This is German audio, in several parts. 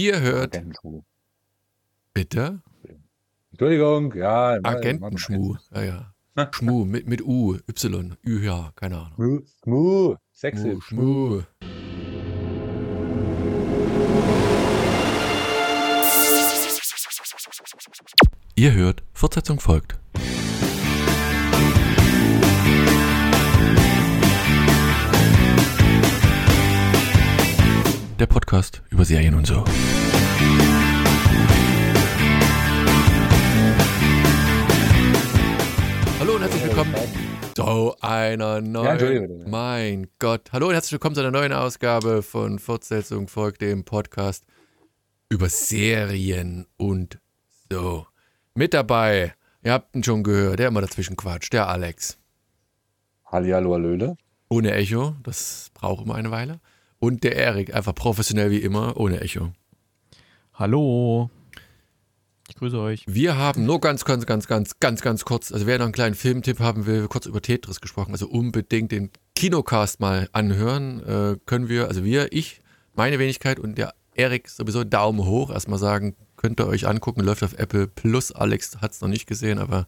Ihr hört. Agentenschmuh. Bitte? Entschuldigung, ja. Agentenschmuh. Ja, ja. Schmuh mit, mit U, Y, Ü, ja, keine Ahnung. Schmuh. Schmuh, Schmuh. Ihr hört, Fortsetzung folgt. Der Podcast über Serien und so. Hallo und herzlich willkommen zu einer neuen. Mein Gott. Hallo und herzlich willkommen zu einer neuen Ausgabe von Fortsetzung folgt dem Podcast über Serien und so. Mit dabei, ihr habt ihn schon gehört, der immer dazwischen quatscht, der Alex. Hallihallo, Hallöle. Ohne Echo, das braucht immer eine Weile. Und der Erik, einfach professionell wie immer, ohne Echo. Hallo. Ich grüße euch. Wir haben nur ganz, ganz, ganz, ganz, ganz, ganz kurz, also wer noch einen kleinen Filmtipp haben will, kurz über Tetris gesprochen, also unbedingt den Kinocast mal anhören, äh, können wir, also wir, ich, meine Wenigkeit und der Erik sowieso Daumen hoch, erstmal sagen, könnt ihr euch angucken, läuft auf Apple Plus, Alex hat es noch nicht gesehen, aber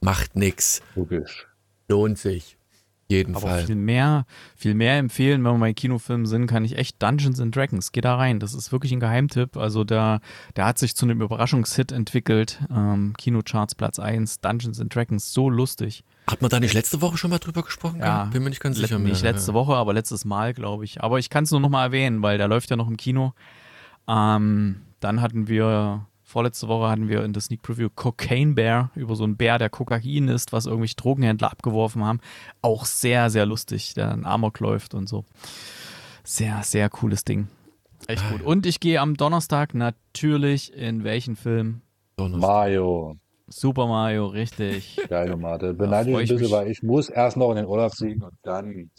macht nix, Logisch. lohnt sich, jeden Aber Fall. viel mehr, viel mehr empfehlen, wenn wir bei Kinofilmen sind, kann ich echt Dungeons and Dragons. Geh da rein. Das ist wirklich ein Geheimtipp. Also da, der hat sich zu einem Überraschungshit entwickelt. Ähm, Kinocharts Platz 1, Dungeons and Dragons, so lustig. Hat man da nicht letzte Woche schon mal drüber gesprochen? Ja. Bin mir nicht ganz sicher mehr. Nicht letzte ja. Woche, aber letztes Mal, glaube ich. Aber ich kann es nur noch mal erwähnen, weil der läuft ja noch im Kino. Ähm, dann hatten wir, vorletzte Woche hatten wir in der Sneak Preview Cocaine Bear über so einen Bär, der Kokain ist, was irgendwelche Drogenhändler abgeworfen haben. Auch sehr, sehr lustig, der ein Amok läuft und so. Sehr, sehr cooles Ding. Echt gut. ja. Und ich gehe am Donnerstag natürlich in welchen Film? Donnerstag. Mario. Super Mario, richtig. Geile Mate. Beneide ich ein bisschen, mich. weil ich muss erst noch in den Urlaub fliegen und dann.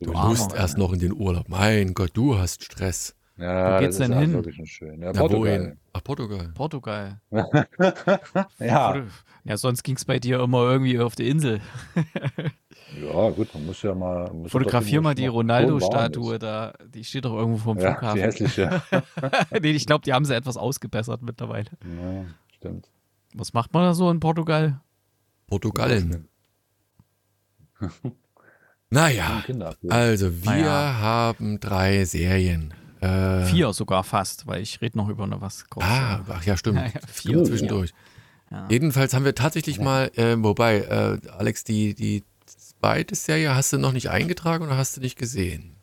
Du Armer, musst erst noch in den Urlaub. Mein Gott, du hast Stress. Ja, Wo geht's denn hin? wirklich schön. Ja, Na, Portugal. wohin? Ach, Portugal. Portugal. Ja. Ja, sonst ging es bei dir immer irgendwie auf die Insel. ja, gut, man muss ja mal. muss Fotografier mal die Ronaldo-Statue da, die steht doch irgendwo vom. Ja, die Flughafen. hässliche. nee, ich glaube, die haben sie etwas ausgebessert mittlerweile. ja, stimmt. Was macht man da so in Portugal? Portugalien. Naja, also wir Naja. haben drei Serien. Äh, Vier sogar fast, weil ich rede noch über eine was kurz. Ah, ach ja, stimmt. Ja, ja, vier. Oh. Zwischendurch. Ja. Jedenfalls haben wir tatsächlich mal, äh, wobei, äh, Alex, die, die zweite Serie hast du noch nicht eingetragen oder hast du nicht gesehen?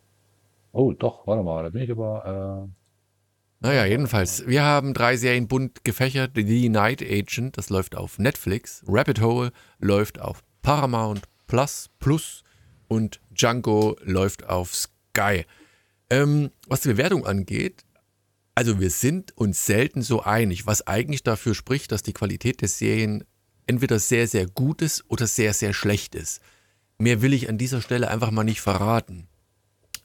Oh, doch, warte mal, da bin ich aber. Naja, jedenfalls, wir haben drei Serien bunt gefächert. The Night Agent, das läuft auf Netflix. Rabbit Hole läuft auf Paramount Plus Plus und Django läuft auf Sky. Ähm, was die Bewertung angeht, also wir sind uns selten so einig, was eigentlich dafür spricht, dass die Qualität der Serien entweder sehr, sehr gut ist oder sehr, sehr schlecht ist. Mehr will ich an dieser Stelle einfach mal nicht verraten.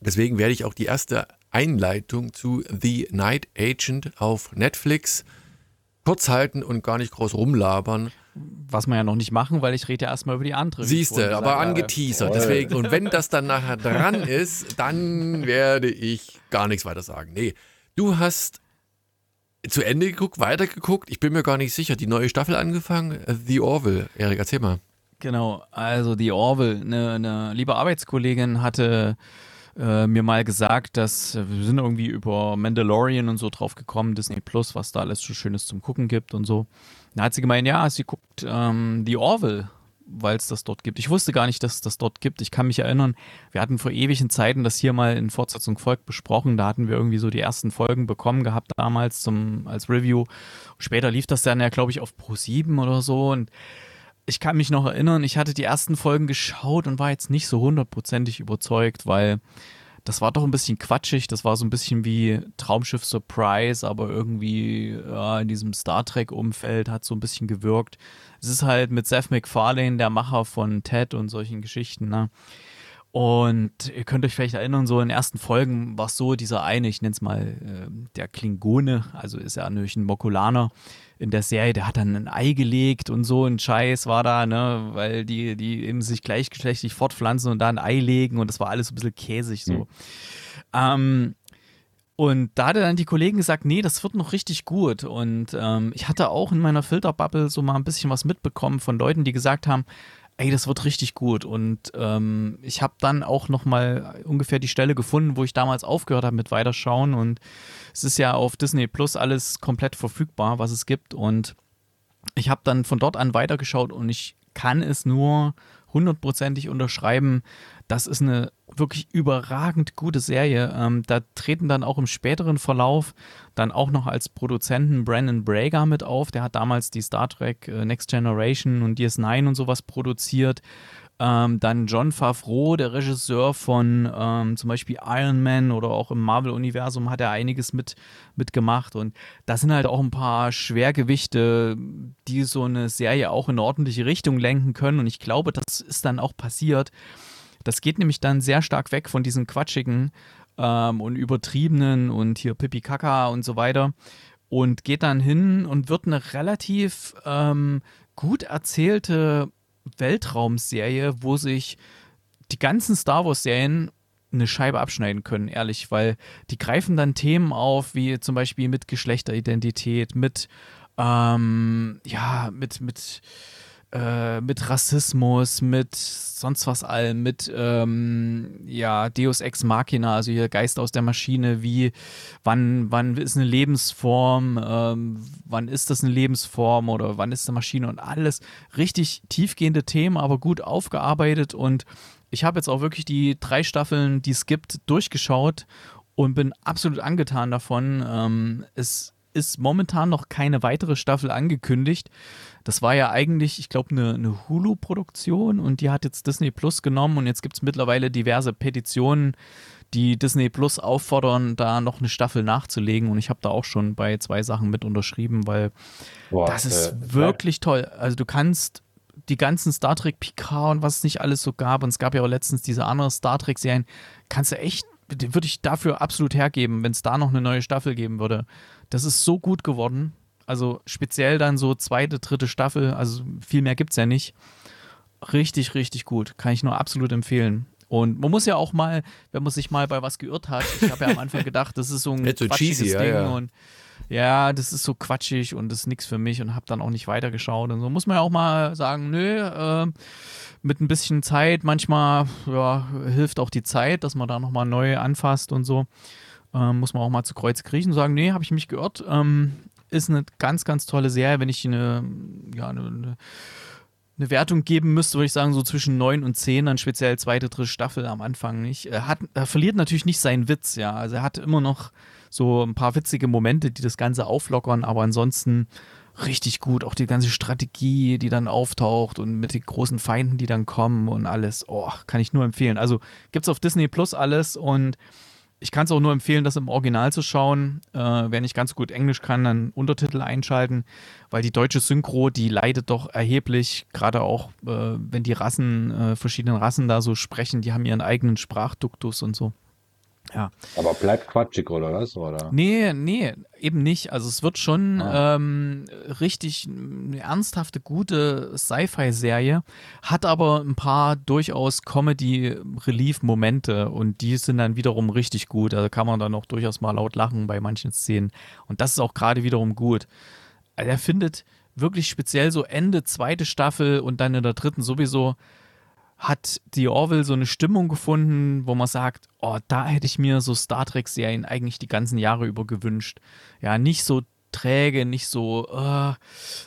Deswegen werde ich auch die erste Einleitung zu The Night Agent auf Netflix kurz halten und gar nicht groß rumlabern. Was wir ja noch nicht machen, weil ich rede ja erstmal über die andere. wie ich Siehst vorhin du, aber angeteasert. Toll. Deswegen, und wenn das dann nachher dran ist, dann werde ich gar nichts weiter sagen. Nee, du hast zu Ende geguckt, weitergeguckt. Ich bin mir gar nicht sicher. Die neue Staffel angefangen. Äh, The Orville. Erik, erzähl mal. Genau, also die Orville, eine, eine liebe Arbeitskollegin hatte äh, mir mal gesagt, dass äh, wir sind irgendwie über Mandalorian und so drauf gekommen, Disney Plus, was da alles so Schönes zum Gucken gibt und so. Da hat sie gemeint, ja, sie guckt ähm, die Orville, weil es das dort gibt. Ich wusste gar nicht, dass es das dort gibt. Ich kann mich erinnern, wir hatten vor ewigen Zeiten das hier mal in Fortsetzung folgt besprochen. Da hatten wir irgendwie so die ersten Folgen bekommen gehabt damals zum, als Review. Später lief das dann ja, glaube ich, auf Pro 7 oder so und ich kann mich noch erinnern, ich hatte die ersten Folgen geschaut und war jetzt nicht so hundertprozentig überzeugt, weil das war doch ein bisschen quatschig. Das war so ein bisschen wie Traumschiff Surprise, aber irgendwie ja, in diesem Star Trek-Umfeld hat so ein bisschen gewirkt. Es ist halt mit Seth MacFarlane, der Macher von Ted und solchen Geschichten, ne? Und ihr könnt euch vielleicht erinnern, so in den ersten Folgen war es so, dieser eine, ich nenne es mal äh, der Klingone, also ist er natürlich ein Mokulaner in der Serie, der hat dann ein Ei gelegt und so ein Scheiß war da, ne, weil die, die eben sich gleichgeschlechtlich fortpflanzen und da ein Ei legen und das war alles ein bisschen käsig so. Ähm, Und da hatte dann die Kollegen gesagt, nee, das wird noch richtig gut. Und ähm, ich hatte auch in meiner Filterbubble so mal ein bisschen was mitbekommen von Leuten, die gesagt haben, ey, das wird richtig gut. Und ähm, ich habe dann auch noch mal ungefähr die Stelle gefunden, wo ich damals aufgehört habe mit Weiterschauen. Und es ist ja auf Disney Plus alles komplett verfügbar, was es gibt. Und ich habe dann von dort an weitergeschaut und ich kann es nur hundertprozentig unterschreiben. Das ist eine wirklich überragend gute Serie. Ähm, da treten dann auch im späteren Verlauf dann auch noch als Produzenten Brandon Brager mit auf. Der hat damals die Star Trek äh, Next Generation und DS9 und sowas produziert. Ähm, dann John Favreau, der Regisseur von ähm, zum Beispiel Iron Man oder auch im Marvel-Universum hat er einiges mit, mitgemacht. Und da sind halt auch ein paar Schwergewichte, die so eine Serie auch in eine ordentliche Richtung lenken können. Und ich glaube, das ist dann auch passiert. Das geht nämlich dann sehr stark weg von diesen quatschigen ähm, und übertriebenen und hier Pipi Kaka und so weiter und geht dann hin und wird eine relativ ähm, gut erzählte Weltraumserie, wo sich die ganzen Star Wars-Serien eine Scheibe abschneiden können, ehrlich, weil die greifen dann Themen auf, wie zum Beispiel mit Geschlechteridentität, mit, ähm, ja, mit, mit, äh, mit Rassismus, mit sonst was allem, mit ähm, ja, Deus Ex Machina, also hier Geist aus der Maschine, wie, wann, wann ist eine Lebensform, ähm, wann ist das eine Lebensform oder wann ist eine Maschine und alles richtig tiefgehende Themen, aber gut aufgearbeitet und ich habe jetzt auch wirklich die drei Staffeln, die es gibt, durchgeschaut und bin absolut angetan davon. Ähm, es ist momentan noch keine weitere Staffel angekündigt. Das war ja eigentlich, ich glaube, eine, eine Hulu-Produktion und die hat jetzt Disney Plus genommen und jetzt gibt es mittlerweile diverse Petitionen, die Disney Plus auffordern, da noch eine Staffel nachzulegen. Und ich habe da auch schon bei zwei Sachen mit unterschrieben, weil Boah, das ist äh, wirklich toll. Also du kannst die ganzen Star Trek Picard und was es nicht alles so gab, und es gab ja auch letztens diese anderen Star Trek-Serien, kannst du echt, würde ich dafür absolut hergeben, wenn es da noch eine neue Staffel geben würde. Das ist so gut geworden. Also speziell dann so zweite, dritte Staffel, also viel mehr gibt es ja nicht. Richtig, richtig gut. Kann ich nur absolut empfehlen. Und man muss ja auch mal, wenn man sich mal bei was geirrt hat, ich habe ja am Anfang gedacht, das ist so ein so cheesy, Ding ja, ja. und ja, das ist so quatschig und das ist nichts für mich und habe dann auch nicht weitergeschaut. Und so muss man ja auch mal sagen, nö, äh, mit ein bisschen Zeit, manchmal ja, hilft auch die Zeit, dass man da nochmal neu anfasst und so. Ähm, muss man auch mal zu Kreuz kriechen und sagen, nee, habe ich mich geirrt. Ähm, ist eine ganz, ganz tolle Serie. Wenn ich eine, ja, eine, eine Wertung geben müsste, würde ich sagen, so zwischen 9 und 10, dann speziell zweite, dritte Staffel am Anfang nicht. Er, hat, er verliert natürlich nicht seinen Witz, ja. Also er hat immer noch so ein paar witzige Momente, die das Ganze auflockern, aber ansonsten richtig gut. Auch die ganze Strategie, die dann auftaucht und mit den großen Feinden, die dann kommen und alles. Oh, kann ich nur empfehlen. Also gibt es auf Disney Plus alles und ich kann es auch nur empfehlen, das im Original zu schauen. Äh, wer nicht ganz gut Englisch kann, dann Untertitel einschalten, weil die deutsche Synchro, die leidet doch erheblich, gerade auch, äh, wenn die Rassen, äh, verschiedenen Rassen da so sprechen, die haben ihren eigenen Sprachduktus und so. Ja. Aber bleibt quatschig oder was? Oder? Nee, nee, eben nicht. Also es wird schon ah. ähm, richtig eine ernsthafte, gute Sci-Fi-Serie, hat aber ein paar durchaus Comedy-Relief-Momente und die sind dann wiederum richtig gut. Also kann man dann auch durchaus mal laut lachen bei manchen Szenen. Und das ist auch gerade wiederum gut. Also er findet wirklich speziell so Ende zweite Staffel und dann in der dritten sowieso hat die Orville so eine Stimmung gefunden, wo man sagt, oh, da hätte ich mir so Star Trek-Serien eigentlich die ganzen Jahre über gewünscht. Ja, nicht so träge, nicht so, uh,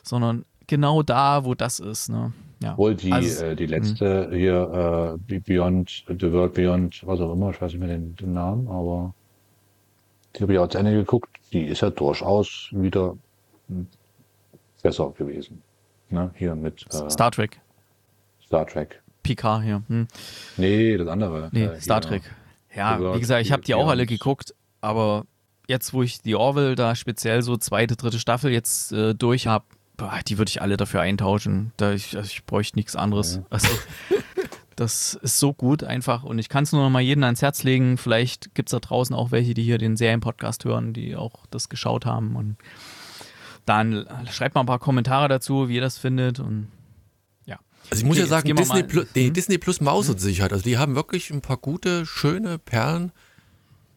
sondern genau da, wo das ist. Ne? Ja. Obwohl die, also, äh, die letzte mh. hier, äh, Beyond, The World Beyond, was auch immer, ich weiß nicht mehr den, den Namen, aber die habe ich auch zu Ende geguckt, die ist ja durchaus wieder besser gewesen. Ne? Hier mit äh, Star Trek. Star Trek. Picard hier. Hm. Nee, das andere. Nee, äh, Star Trek. Ja, wie gesagt, ich habe die auch alle geguckt, aber jetzt, wo ich die Orville da speziell so zweite, dritte Staffel jetzt äh, durch habe, die würde ich alle dafür eintauschen. Da ich, also ich bräuchte nichts anderes. Ja. Also, das ist so gut einfach und ich kann es nur noch mal jedem ans Herz legen. Vielleicht gibt es da draußen auch welche, die hier den Serienpodcast hören, die auch das geschaut haben und dann schreibt mal ein paar Kommentare dazu, wie ihr das findet und also ich muss okay, ja sagen, Disney Plus, die hm? Disney Plus mausert hm? sich halt. Also die haben wirklich ein paar gute, schöne Perlen.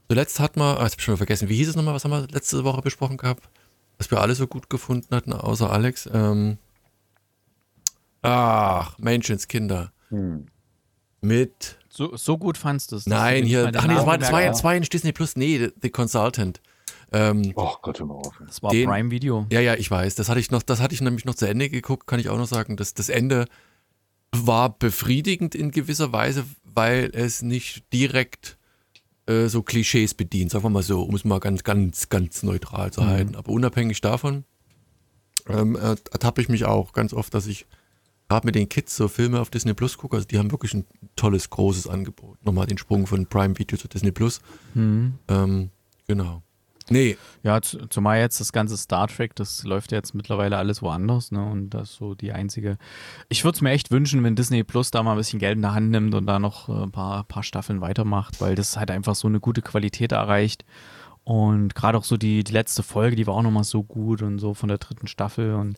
Zuletzt hat man, ah, jetzt hab ich schon vergessen, wie hieß es nochmal, was haben wir letzte Woche besprochen gehabt? Was wir alle so gut gefunden hatten, außer Alex. Ähm, ach, Menschenskinder. Hm. Mit. So, so gut fandst du es? Nein, hier, ach nee, das war zwei, zwei in Disney Plus, nee, The, The Consultant. Ähm, oh Gott, hör mal auf. Das war den, Prime Video. Ja, ja, ich weiß. Das hatte ich noch, das hatte ich nämlich noch zu Ende geguckt, kann ich auch noch sagen. Das, das Ende war befriedigend in gewisser Weise, weil es nicht direkt äh, so Klischees bedient, sagen wir mal so, um es mal ganz, ganz, ganz neutral zu mhm. halten. Aber unabhängig davon ähm, ertappe ich mich auch ganz oft, dass ich gerade mit den Kids so Filme auf Disney Plus gucke. Also die haben wirklich ein tolles, großes Angebot. Nochmal den Sprung von Prime Video zu Disney Plus. Mhm. Ähm, genau. Nee. Ja, zumal jetzt das ganze Star Trek, das läuft ja jetzt mittlerweile alles woanders, ne? Und das ist so die einzige. Ich würde es mir echt wünschen, wenn Disney Plus da mal ein bisschen Geld in der Hand nimmt und da noch äh, ein paar, paar Staffeln weitermacht, weil das halt einfach so eine gute Qualität erreicht. Und gerade auch so die, die letzte Folge, die war auch nochmal so gut und so von der dritten Staffel und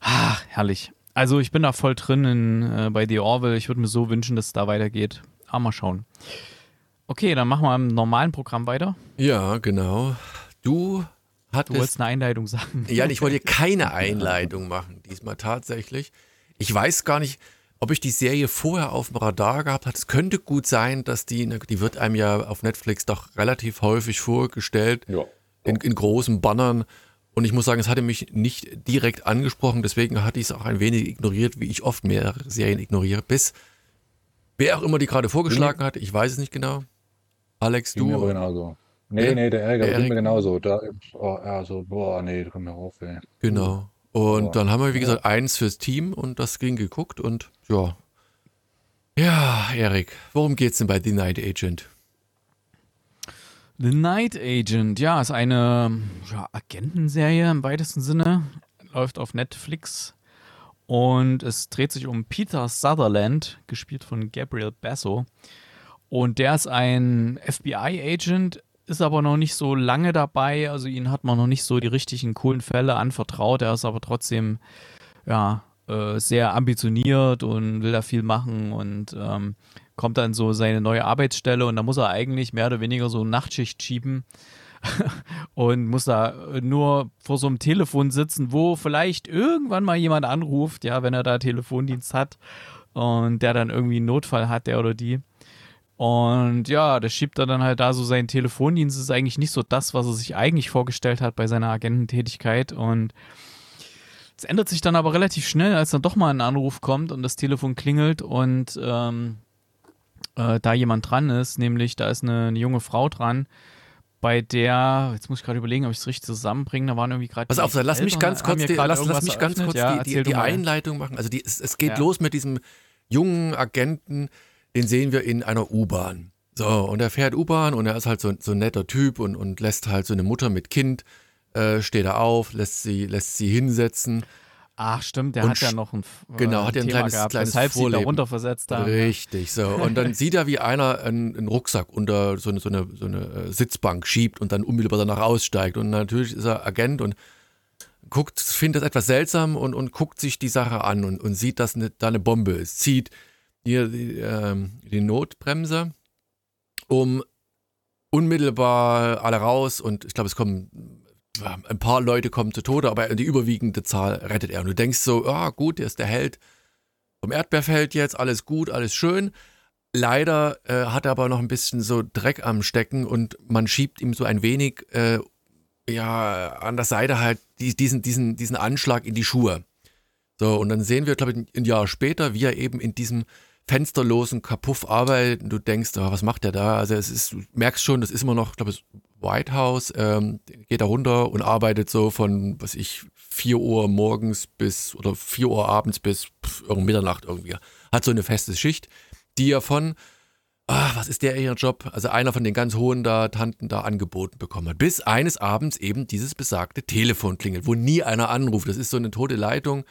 ach, herrlich. Also ich bin da voll drin in, äh, bei The Orville. Ich würde mir so wünschen, dass es da weitergeht. Aber mal schauen. Okay, dann machen wir im normalen Programm weiter. Ja, genau. Du hattest. Du wolltest eine Einleitung sagen. Ja, ich wollte keine Einleitung machen, diesmal tatsächlich. Ich weiß gar nicht, ob ich die Serie vorher auf dem Radar gehabt habe. Es könnte gut sein, dass die, die wird einem ja auf Netflix doch relativ häufig vorgestellt. Ja. In, in großen Bannern. Und ich muss sagen, es hatte mich nicht direkt angesprochen, deswegen hatte ich es auch ein wenig ignoriert, wie ich oft mehrere Serien ignoriere, bis wer auch immer die gerade vorgeschlagen hat, ich weiß es nicht genau. Alex, du? Ging mir genauso. Nee, ja? nee, der Ärger der ging mir genauso. Da, oh, ja, so, boah, nee, komm mir auf, ey. Genau. Und boah. dann haben wir, wie gesagt, eins fürs Team und das ging geguckt und ja. Ja, Erik, worum geht's denn bei The Night Agent? The Night Agent, ja, ist eine ja, Agentenserie im weitesten Sinne. Läuft auf Netflix. Und es dreht sich um Peter Sutherland, gespielt von Gabriel Basso. Und der ist ein FBI-Agent, ist aber noch nicht so lange dabei. Also ihn hat man noch nicht so die richtigen coolen Fälle anvertraut. Er ist aber trotzdem ja, äh, sehr ambitioniert und will da viel machen und ähm, kommt dann so seine neue Arbeitsstelle und da muss er eigentlich mehr oder weniger so Nachtschicht schieben und muss da nur vor so einem Telefon sitzen, wo vielleicht irgendwann mal jemand anruft, ja, wenn er da Telefondienst hat und der dann irgendwie einen Notfall hat, der oder die. Und ja, der schiebt er dann halt da so seinen Telefondienst. Das ist eigentlich nicht so das, was er sich eigentlich vorgestellt hat bei seiner Agententätigkeit. Und es ändert sich dann aber relativ schnell, als dann doch mal ein Anruf kommt und das Telefon klingelt und ähm, äh, da jemand dran ist, nämlich da ist eine, eine junge Frau dran, bei der, jetzt muss ich gerade überlegen, ob ich es richtig zusammenbringe, da waren irgendwie gerade. Pass auf, lass mich ganz kurz, die, lass, lass, mich ganz kurz ja, die, die, die Einleitung machen. Also die, es, es geht ja. los mit diesem jungen Agenten, den sehen wir in einer U-Bahn. So, und er fährt U-Bahn und er ist halt so, so ein netter Typ und, und lässt halt so eine Mutter mit Kind, äh, steht er auf, lässt sie, lässt sie hinsetzen. Ach, stimmt, der und hat ja noch ein äh, Genau, hat ja ein Thema kleines, gehabt, kleines weshalb Vorleben. sie da runterversetzt haben. Richtig, so. Und dann sieht er, wie einer einen, einen Rucksack unter so eine, so, eine, so eine äh, Sitzbank schiebt und dann unmittelbar danach aussteigt. Und natürlich ist er Agent und guckt, findet das etwas seltsam und, und guckt sich die Sache an und, und sieht, dass eine, da eine Bombe ist. Zieht die, äh, die Notbremse, um unmittelbar alle raus und ich glaube, es kommen ein paar Leute kommen zu Tode, aber die überwiegende Zahl rettet er. Und du denkst so, ah gut, der ist der Held vom Erdbeerfeld jetzt, alles gut, alles schön. Leider äh, hat er aber noch ein bisschen so Dreck am Stecken und man schiebt ihm so ein wenig äh, ja an der Seite halt diesen, diesen, diesen Anschlag in die Schuhe. So, und dann sehen wir, glaube ich, ein Jahr später, wie er eben in diesem fensterlosen Kapuff arbeiten. Du denkst, oh, was macht der da? Also es ist, du merkst schon, das ist immer noch, glaube ich, White House, ähm, geht da runter und arbeitet so von, was ich, 4 Uhr morgens bis oder 4 Uhr abends bis pff, Mitternacht irgendwie. Hat so eine feste Schicht, die er von, ah, was ist der ihr Job? Also einer von den ganz hohen da Tanten da angeboten bekommen hat. Bis eines Abends eben dieses besagte Telefon klingelt, wo nie einer anruft. Das ist so eine tote Leitung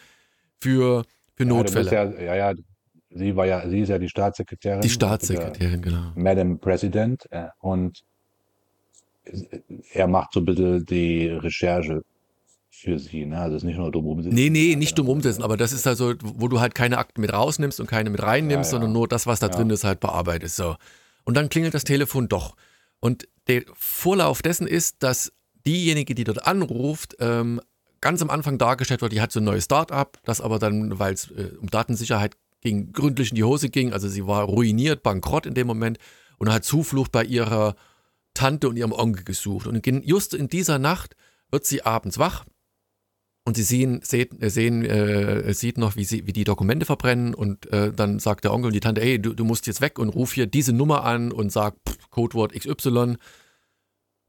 für, für Notfälle. Ja, ja, ja, sie war ja, sie ist ja die Staatssekretärin. Die Staatssekretärin, genau. Madam President. Äh, und er macht so ein bisschen die Recherche für sie. Ne? Also es ist nicht nur dumm umsetzen. Nee, nee, nicht dumm umsetzen, aber das ist halt so, wo du halt keine Akten mit rausnimmst und keine mit reinnimmst, ja, ja. sondern nur das, was da drin ist, halt bearbeitest. So. Und dann klingelt das Telefon doch. Und der Vorlauf dessen ist, dass diejenige, die dort anruft, ähm, ganz am Anfang dargestellt wird, die hat so ein neues Start-up, das aber dann, weil es äh, um Datensicherheit ging, gründlich in die Hose ging. Also sie war ruiniert, bankrott in dem Moment und hat Zuflucht bei ihrer Tante und ihrem Onkel gesucht. Und just in dieser Nacht wird sie abends wach und sie sehen, sehen, sehen äh, sieht noch, wie, sie, wie die Dokumente verbrennen und äh, dann sagt der Onkel und die Tante, ey, du, du musst jetzt weg und ruf hier diese Nummer an und sag pff, Codewort XY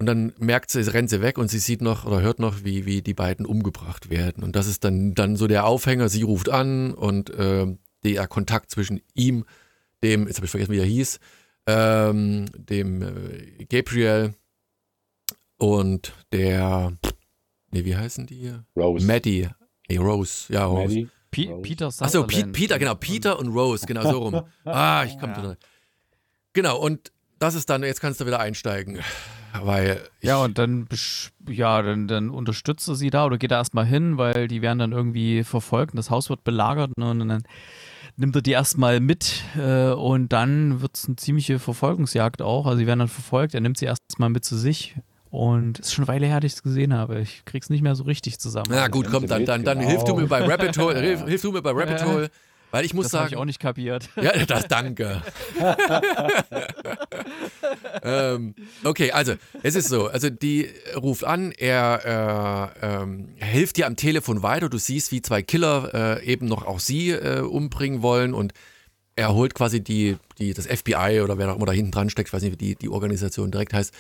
und dann merkt sie, rennt sie weg und sie sieht noch oder hört noch, wie, wie die beiden umgebracht werden. Und das ist dann, dann so der Aufhänger. Sie ruft an und äh, der Kontakt zwischen ihm, dem, jetzt habe ich vergessen, wie er hieß, ähm, dem äh, Gabriel und der, nee, wie heißen die? Rose. Maddie. Nee, Rose. Ja, Rose. Maddie? P Rose. Peter Achso, Sutherland. Peter, genau, Peter und Rose, genau so rum. Ah, ich komme Ja. Genau, und das ist dann, jetzt kannst du wieder einsteigen, weil ich, Ja, und dann, ja, dann, dann unterstützt er sie da oder geht er erstmal hin, weil die werden dann irgendwie verfolgt und das Haus wird belagert ne, und dann nimmt er die erstmal mit äh, und dann wird es eine ziemliche Verfolgungsjagd auch. Also sie werden dann verfolgt, er nimmt sie erstmal mit zu sich und es ist schon eine Weile her, dass ich es gesehen habe. Ich krieg's nicht mehr so richtig zusammen. na gut, komm, dann, dann, dann Genau. hilf du mir bei Rabbit Hole, hilf, hilf du mir bei Rabbit Ja. Hole, weil ich muss das habe ich sagen, auch nicht kapiert. Ja, das danke. ähm, okay, also es ist so, also die ruft an, er äh, ähm, hilft dir am Telefon weiter, du siehst, wie zwei Killer äh, eben noch auch sie äh, umbringen wollen und er holt quasi die, die, das FBI oder wer auch immer da hinten dran steckt, ich weiß nicht, wie die, die Organisation direkt heißt,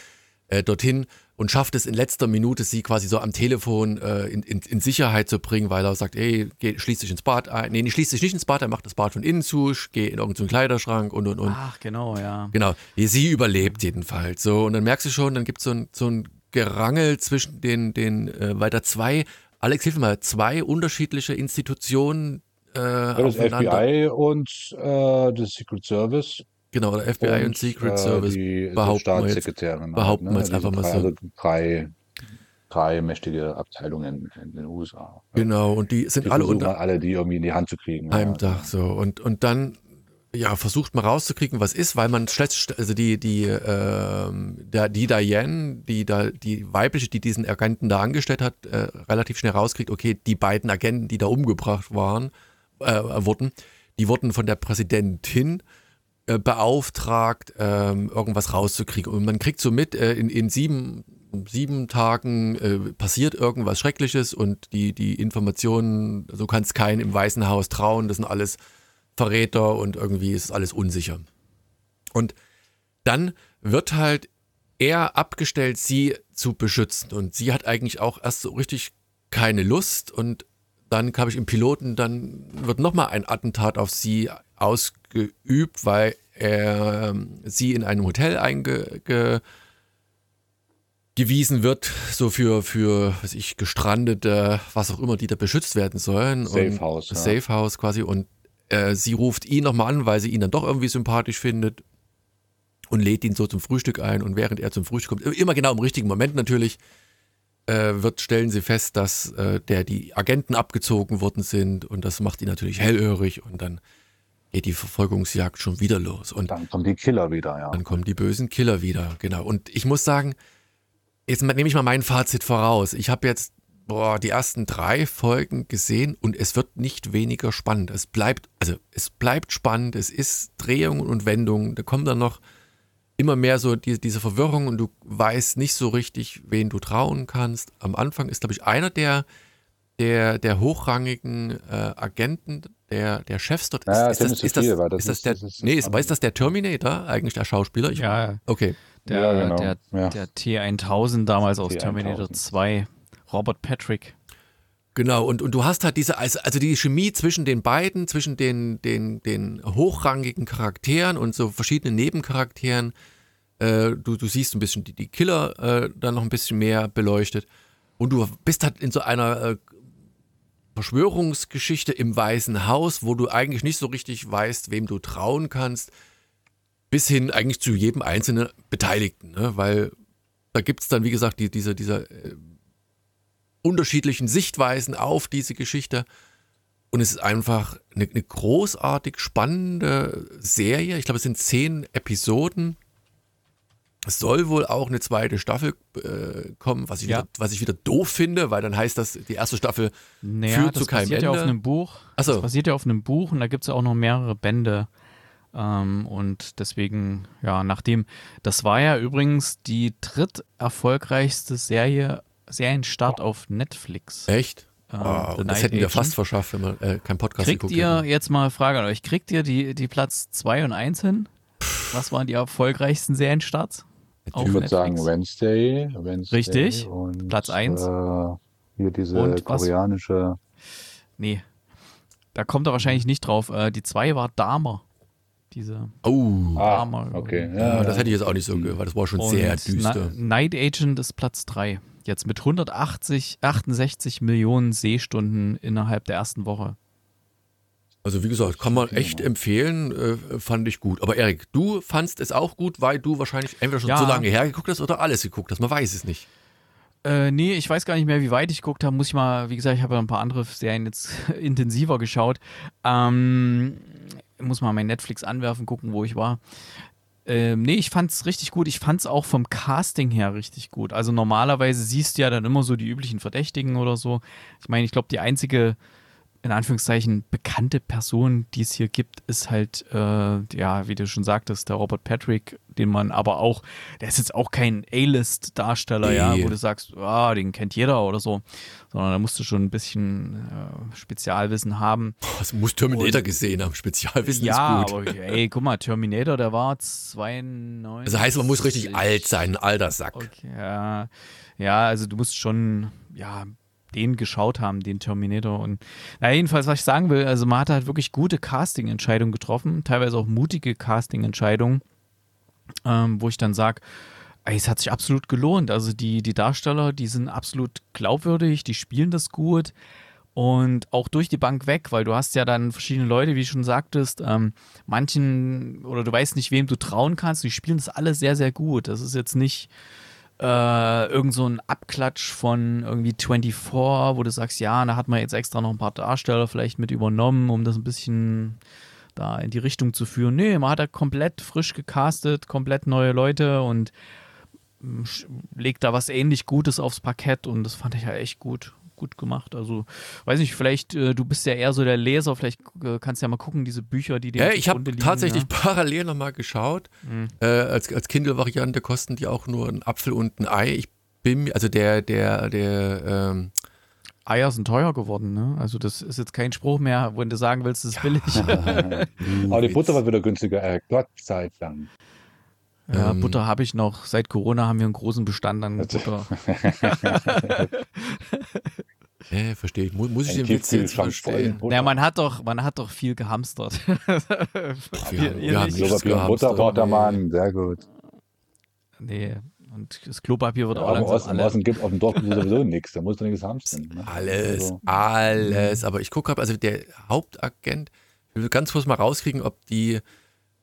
äh, dorthin und schafft es in letzter Minute, sie quasi so am Telefon äh, in, in, in Sicherheit zu bringen, weil er sagt, ey, geh, schließ dich ins Bad ein. Nee, schließ dich nicht ins Bad, er macht das Bad von innen zu, geh in irgendeinen Kleiderschrank und und und. Ach, genau, ja. Genau, sie überlebt jedenfalls. So, und dann merkst du schon, dann gibt es so ein, so ein Gerangel zwischen den, den äh, weiter zwei, Alex, hilf mir mal, zwei unterschiedliche Institutionen äh, Ja, das. FBI und äh, das Secret Service. Genau, der FBI und, Secret äh, Service. Die, die behaupten jetzt- Staatssekretärin. behaupten wir ne? jetzt einfach mal so. also drei, drei mächtige Abteilungen in den USA. Genau, und die sind Die alle unter alle, die irgendwie in die Hand zu kriegen. einem ja. Dach so. Und, und dann ja, versucht man rauszukriegen, was ist, weil man schlecht, also die, die, der, die Diane, die da, die weibliche, die diesen Agenten da angestellt hat, äh, relativ schnell rauskriegt, okay, die beiden Agenten, die da umgebracht waren, äh, wurden, die wurden von der Präsidentin äh, beauftragt, ähm, irgendwas rauszukriegen. Und man kriegt so mit, äh, in, in sieben, sieben Tagen äh, passiert irgendwas Schreckliches und die, die Informationen, so kann es keinen im Weißen Haus trauen, das sind alles Verräter und irgendwie ist alles unsicher. Und dann wird halt er abgestellt, sie zu beschützen. Und sie hat eigentlich auch erst so richtig keine Lust. Und dann kam ich im Piloten, dann wird nochmal ein Attentat auf sie ausgeübt, weil er ähm, sie in einem Hotel eingewiesen wird, so für, für, was ich, gestrandete, was auch immer, die da beschützt werden sollen. Safe House, ja. Safe House quasi. Und äh, sie ruft ihn nochmal an, weil sie ihn dann doch irgendwie sympathisch findet und lädt ihn so zum Frühstück ein. Und während er zum Frühstück kommt, immer genau im richtigen Moment natürlich, äh, wird, stellen sie fest, dass äh, der die Agenten abgezogen worden sind und das macht ihn natürlich hellhörig und dann geht die Verfolgungsjagd schon wieder los. Und Dann kommen die Killer wieder, ja. dann kommen die bösen Killer wieder, genau. Und ich muss sagen, jetzt nehme ich mal mein Fazit voraus. Ich habe jetzt boah, die ersten drei Folgen gesehen und es wird nicht weniger spannend. Es bleibt, also es bleibt spannend, es ist Drehungen und Wendungen. Da kommt dann noch immer mehr so die, diese Verwirrung und du weißt nicht so richtig, wen du trauen kannst. Am Anfang ist, glaube ich, einer der, der, der hochrangigen äh, Agenten, der, der Chefs dort. Ja, ist, das, ist, das, weil das ist das der, ist- nee, ist, aber ist das der Terminator, eigentlich der Schauspieler? Ich, Ja, Okay. der, Ja, genau. der, Ja. der T1000 damals aus T1000. Terminator 2, Robert Patrick. Genau, und, und du hast halt diese, also, also die Chemie zwischen den beiden, zwischen den, den, den hochrangigen Charakteren und so verschiedenen Nebencharakteren. Äh, du, du siehst ein bisschen die, die Killer äh, dann noch ein bisschen mehr beleuchtet. Und du bist halt in so einer äh, Verschwörungsgeschichte im Weißen Haus, wo du eigentlich nicht so richtig weißt, wem du trauen kannst, bis hin eigentlich zu jedem einzelnen Beteiligten. Ne? Weil da gibt es dann, wie gesagt, die, diese, dieser äh, unterschiedlichen Sichtweisen auf diese Geschichte. Und es ist einfach eine, eine großartig spannende Serie. Ich glaube, es sind zehn Episoden. Es soll wohl auch eine zweite Staffel äh, kommen, was ich, Ja. wieder, was ich wieder doof finde, weil dann heißt das, die erste Staffel Naja, führt zu keinem basiert ja auf Ende. einem Buch. Ach so. Das basiert ja auf einem Buch und da gibt es ja auch noch mehrere Bände. Ähm, und deswegen, ja, nachdem, das war ja übrigens die dritterfolgreichste Serie, Serienstart auf Netflix. Echt? Ähm, The und das Night hätten wir Agent. fast verschafft, wenn wir äh, keinen Podcast Kriegt geguckt ihr, hätten. jetzt mal Frage an euch, kriegt ihr die, die Platz 2 und 1 hin? Was waren die erfolgreichsten Serienstarts? Ich würde Netflix? sagen Wednesday, Wednesday. Richtig. Und, Platz eins. Äh, hier diese Und was? koreanische. Nee. Da kommt er wahrscheinlich nicht drauf. Äh, die 2 war Dahmer. Diese Oh, Ah, Dahmer. okay. ja, Ja, das hätte ich jetzt auch nicht so gehört, weil das war schon Und sehr düster. Na Night Agent ist Platz 3. Jetzt mit 180, 68 Millionen Sehstunden innerhalb der ersten Woche. Also wie gesagt, kann man echt empfehlen, äh, fand ich gut. Aber Erik, du fandst es auch gut, weil du wahrscheinlich entweder schon Ja. so lange hergeguckt hast oder alles geguckt hast. Man weiß es nicht. Äh, nee, ich weiß gar nicht mehr, wie weit ich geguckt habe. Muss ich mal, wie gesagt, ich habe ja ein paar andere Serien jetzt intensiver geschaut. Ähm, muss mal mein Netflix anwerfen, gucken, wo ich war. Ähm, nee, ich fand's richtig gut. Ich fand's auch vom Casting her richtig gut. Also normalerweise siehst du ja dann immer so die üblichen Verdächtigen oder so. Ich meine, ich glaube, die einzige, in Anführungszeichen, bekannte Person, die es hier gibt, ist halt, äh, ja, wie du schon sagtest, der Robert Patrick, den man aber auch, der ist jetzt auch kein A-List-Darsteller, ja, Nee. wo du sagst, ah, den kennt jeder oder so, sondern da musst du schon ein bisschen äh, Spezialwissen haben. Das muss Terminator gesehen haben. Spezialwissen ja, ist gut. aber ey, guck mal, Terminator, der war 92. Also heißt, man muss richtig alt sein, ein alter Sack. Okay, ja. ja, also du musst schon, ja, den geschaut haben, den Terminator. Und na, jedenfalls, was ich sagen will, also man hat wirklich gute Casting-Entscheidungen getroffen, teilweise auch mutige Casting-Entscheidungen, ähm, wo ich dann sage, es hat sich absolut gelohnt. Also die, die Darsteller, die sind absolut glaubwürdig, die spielen das gut. Und auch durch die Bank weg, weil du hast ja dann verschiedene Leute, wie du schon sagtest, ähm, manchen, oder du weißt nicht, wem du trauen kannst, die spielen das alle sehr, sehr gut. Das ist jetzt nicht äh, irgend so ein Abklatsch von irgendwie 24, wo du sagst, ja, da hat man jetzt extra noch ein paar Darsteller vielleicht mit übernommen, um das ein bisschen da in die Richtung zu führen. Nee, man hat da komplett frisch gecastet, komplett neue Leute und sch- legt da was ähnlich Gutes aufs Parkett und das fand ich ja echt gut. Gut gemacht. Also, weiß nicht, vielleicht, äh, du bist ja eher so der Leser, vielleicht äh, kannst du ja mal gucken, diese Bücher, die dir Ja, ich habe tatsächlich ja. parallel nochmal geschaut. Mhm. Äh, als als Kindle-Variante kosten die auch nur einen Apfel und ein Ei. Ich bin, also der, der, der, ähm, Eier sind teuer geworden, ne? Also das ist jetzt kein Spruch mehr, wenn du sagen willst, es ist billig. Aber die Butter war wieder günstiger, äh, Gott sei Dank. Ja, Ähm. Butter habe ich noch. Seit Corona haben wir einen großen Bestand an Also- Butter. äh, verstehe ich. Muss, muss ich den Witz jetzt verstehen? Naja, man hat doch, man hat doch viel gehamstert. Wir haben- wir haben nichts gehamstert. sehr gut. nee, und das Klopapier wird Ja, auch langsam Osten, im alle. Osten gibt auf dem Dorf sowieso nichts, da musst du nichts hamstern. Ne? Alles, Also, alles. Aber ich gucke gerade, also der Hauptagent, ich will ganz kurz mal rauskriegen, ob die,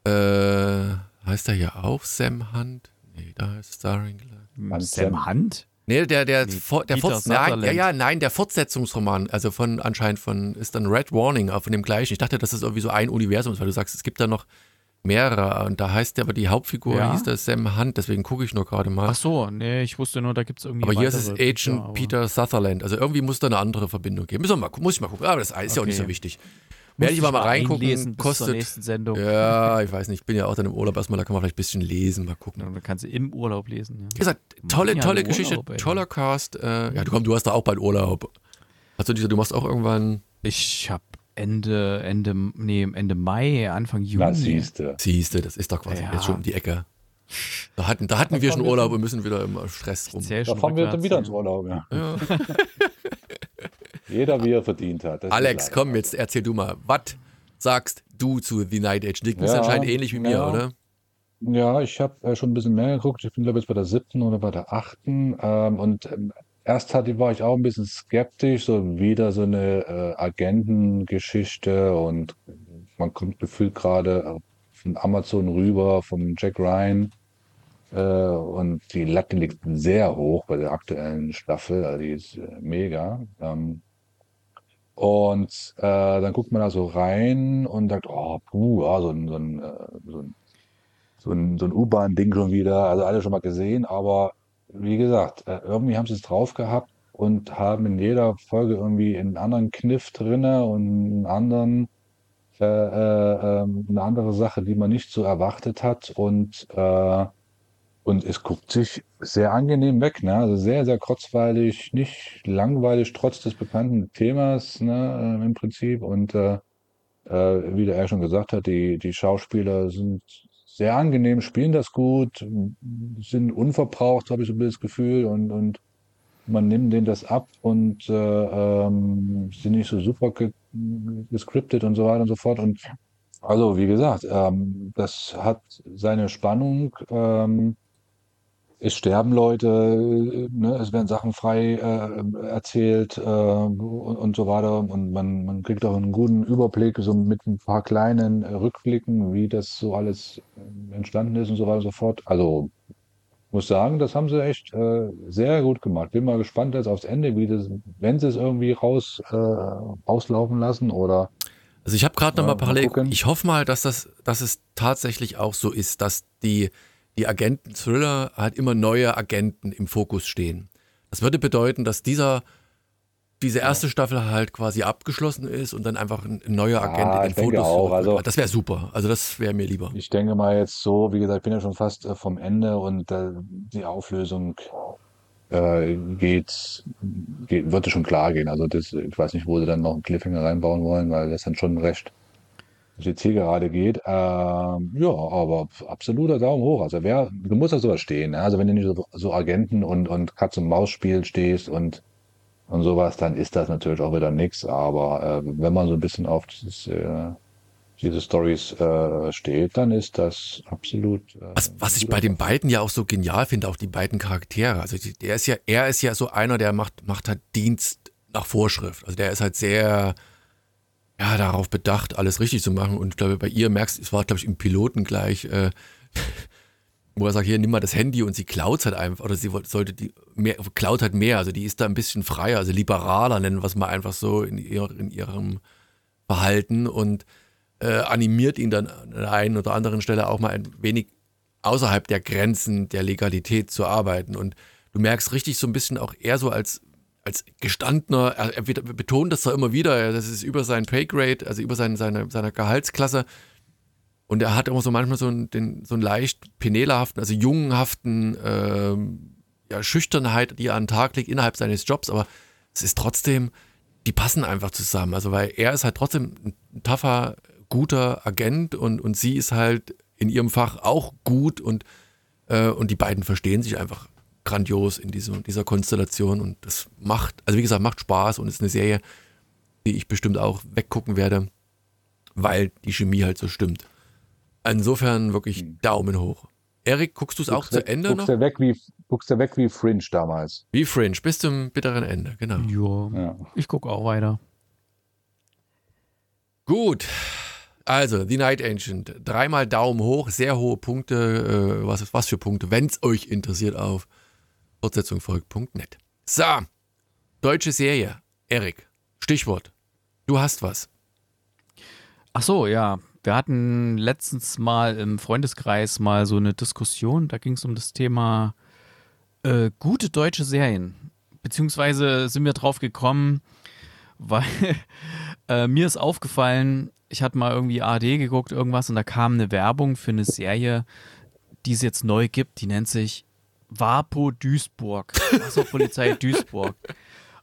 äh, heißt er hier auch Sam Hunt? Nee, da ist Starring. Sam Sam. Hunt? Nee, der, der, Nee, der Forts nein, ja, ja, nein, der Fortsetzungsroman, also von anscheinend von, ist dann Red Warning, auch von dem gleichen. Ich dachte, dass es irgendwie so ein Universum ist, weil du sagst, es gibt da noch mehrere und da heißt der aber die Hauptfigur Ja. hieß der Sam Hunt, deswegen gucke ich nur gerade mal. Ach so, nee, ich wusste nur, da gibt es irgendwie. aber hier ist es Agent Peter Sutherland, also irgendwie muss da eine andere Verbindung geben. Müssen wir mal, muss ich mal gucken, aber das ist ja auch nicht so wichtig. Werde ich mal einlesen reingucken, bis zur kostet, nächsten Sendung. ja, ich weiß nicht, ich bin ja auch dann im Urlaub erstmal, da kann man vielleicht ein bisschen lesen, mal gucken. Dann kannst du im Urlaub lesen. Ja. Wie gesagt, tolle, Ja, tolle im Geschichte, Urlaub, toller Cast. Äh, ja, du komm, du hast da auch bald Urlaub. Hast du nicht, du machst auch irgendwann, Ich habe Ende, Ende, nee, Ende Mai, Anfang Juni. Na, siehste. siehste, das ist doch quasi Ja. jetzt schon um die Ecke. Da hatten, da hatten wir schon Urlaub und müssen wieder immer Stress rum. Da fahren wir dann wieder ja. ins Urlaub. Ja. Ja. Jeder, wie er verdient hat. Ist Alex, komm, jetzt erzähl du mal, was sagst du zu The Night? Du bist Ja, anscheinend ähnlich wie mir, ja. oder? Ja, ich habe äh, schon ein bisschen mehr geguckt. Ich bin, glaube ich, jetzt bei der siebten oder bei der achten. Ähm, und ähm, erst hatte, war ich auch ein bisschen skeptisch, so wieder so eine äh, Agentengeschichte und man kommt gefühlt gerade äh, von Amazon rüber, vom Jack Ryan. Äh, und die Latte liegt sehr hoch bei der aktuellen Staffel, also die ist äh, mega. Ähm, und äh, dann guckt man da so rein und sagt, oh, puh, ja, so ein, so ein, äh, so ein so ein, so ein U-Bahn-Ding schon wieder, also alle schon mal gesehen, aber wie gesagt, äh, irgendwie haben sie es drauf gehabt und haben in jeder Folge irgendwie einen anderen Kniff drinne und einen anderen, äh, äh, ähm, eine andere Sache, die man nicht so erwartet hat. Und äh, und es guckt sich sehr angenehm weg, ne? Also sehr, sehr kurzweilig, nicht langweilig, trotz des bekannten Themas, ne, äh, im Prinzip. Und äh, äh, wie der er schon gesagt hat, die, die Schauspieler sind sehr angenehm, spielen das gut, sind unverbraucht, habe ich so ein bisschen das Gefühl, und, und man nimmt denen das ab und äh, ähm, sind nicht so super ge gescriptet und so weiter und so fort. Und also, wie gesagt, ähm, das hat seine Spannung. Ähm, es sterben Leute, ne, es werden Sachen frei äh, erzählt äh, und, und, so weiter. Und man, man kriegt auch einen guten Überblick, so mit ein paar kleinen äh, Rückblicken, wie das so alles äh, entstanden ist und so weiter und so fort. Also muss sagen, das haben sie echt äh, sehr gut gemacht. Bin mal gespannt jetzt aufs Ende, wie das, wenn sie es irgendwie raus äh, rauslaufen lassen oder also ich habe gerade noch mal parallel, ich hoffe mal, dass das, dass es tatsächlich auch so ist, dass die die Agenten-Thriller halt immer neue Agenten im Fokus stehen. Das würde bedeuten, dass dieser diese erste ja. Staffel halt quasi abgeschlossen ist und dann einfach ein neuer Agent ja, in den Fotos auch. Also, Das wäre super. Also das wäre mir lieber. Ich denke mal jetzt so, wie gesagt, ich bin ja schon fast äh, vom Ende und äh, die Auflösung äh, geht, geht, wird schon klar gehen. Also das, ich weiß nicht, wo sie dann noch einen Cliffhanger reinbauen wollen, weil das dann schon recht die Zielgerade geht. Ähm, ja, aber absoluter Daumen hoch. Also wer, du musst auf sowas stehen. Ne? Also wenn du nicht so, so Agenten und, und Katz- und Maus-Spiel stehst und, und sowas, dann ist das natürlich auch wieder nix. Aber äh, wenn man so ein bisschen auf dieses, äh, diese Stories äh, steht, dann ist das absolut. Äh, was, was ich bei den beiden ja auch so genial finde, auch die beiden Charaktere. Also die, der ist ja, er ist ja so einer, der macht, macht halt Dienst nach Vorschrift. Also der ist halt sehr ja, darauf bedacht, alles richtig zu machen. Und ich glaube, bei ihr merkst, es war, glaube ich, im Piloten gleich, äh, wo er sagt, hier, nimm mal das Handy und sie klaut halt einfach, oder sie sollte die, mehr, klaut halt mehr, also die ist da ein bisschen freier, also liberaler nennen wir es mal einfach so in, ihr, in ihrem Verhalten und äh, animiert ihn dann an der einen oder anderen Stelle auch mal ein wenig außerhalb der Grenzen der Legalität zu arbeiten. Und du merkst richtig so ein bisschen auch eher so als als gestandener, er, betont das zwar immer wieder, das ist über sein Paygrade, also über seine, seine, seine Gehaltsklasse. Und er hat immer so manchmal so einen, den, so einen leicht penelahaften, also jungenhaften ähm, ja, Schüchternheit, die er an den Tag legt innerhalb seines Jobs, aber es ist trotzdem, die passen einfach zusammen. Also weil er ist halt trotzdem ein tougher, guter Agent und, und sie ist halt in ihrem Fach auch gut und, äh, und die beiden verstehen sich einfach grandios in diesem, dieser Konstellation und das macht, also wie gesagt, macht Spaß und ist eine Serie, die ich bestimmt auch weggucken werde, weil die Chemie halt so stimmt. Insofern wirklich hm. Daumen hoch. Erik, guckst du es auch zu Ende guckst noch? Du weg wie, guckst du weg wie Fringe damals. Wie Fringe, bis zum bitteren Ende, genau. Ja, ich gucke auch weiter. Gut, also, The Night Ancient. Dreimal Daumen hoch, sehr hohe Punkte. Äh, was, was für Punkte, wenn es euch interessiert, auf Fortsetzung folgt.net. So, deutsche Serie. Erik, Stichwort. Du hast was. Ach so, ja. Wir hatten letztens mal im Freundeskreis mal so eine Diskussion. Da ging es um das Thema äh, gute deutsche Serien. Beziehungsweise sind wir drauf gekommen, weil äh, mir ist aufgefallen, ich hatte mal irgendwie AD geguckt, irgendwas, und da kam eine Werbung für eine Serie, die es jetzt neu gibt. Die nennt sich Wapo Duisburg, Wasserpolizei Duisburg.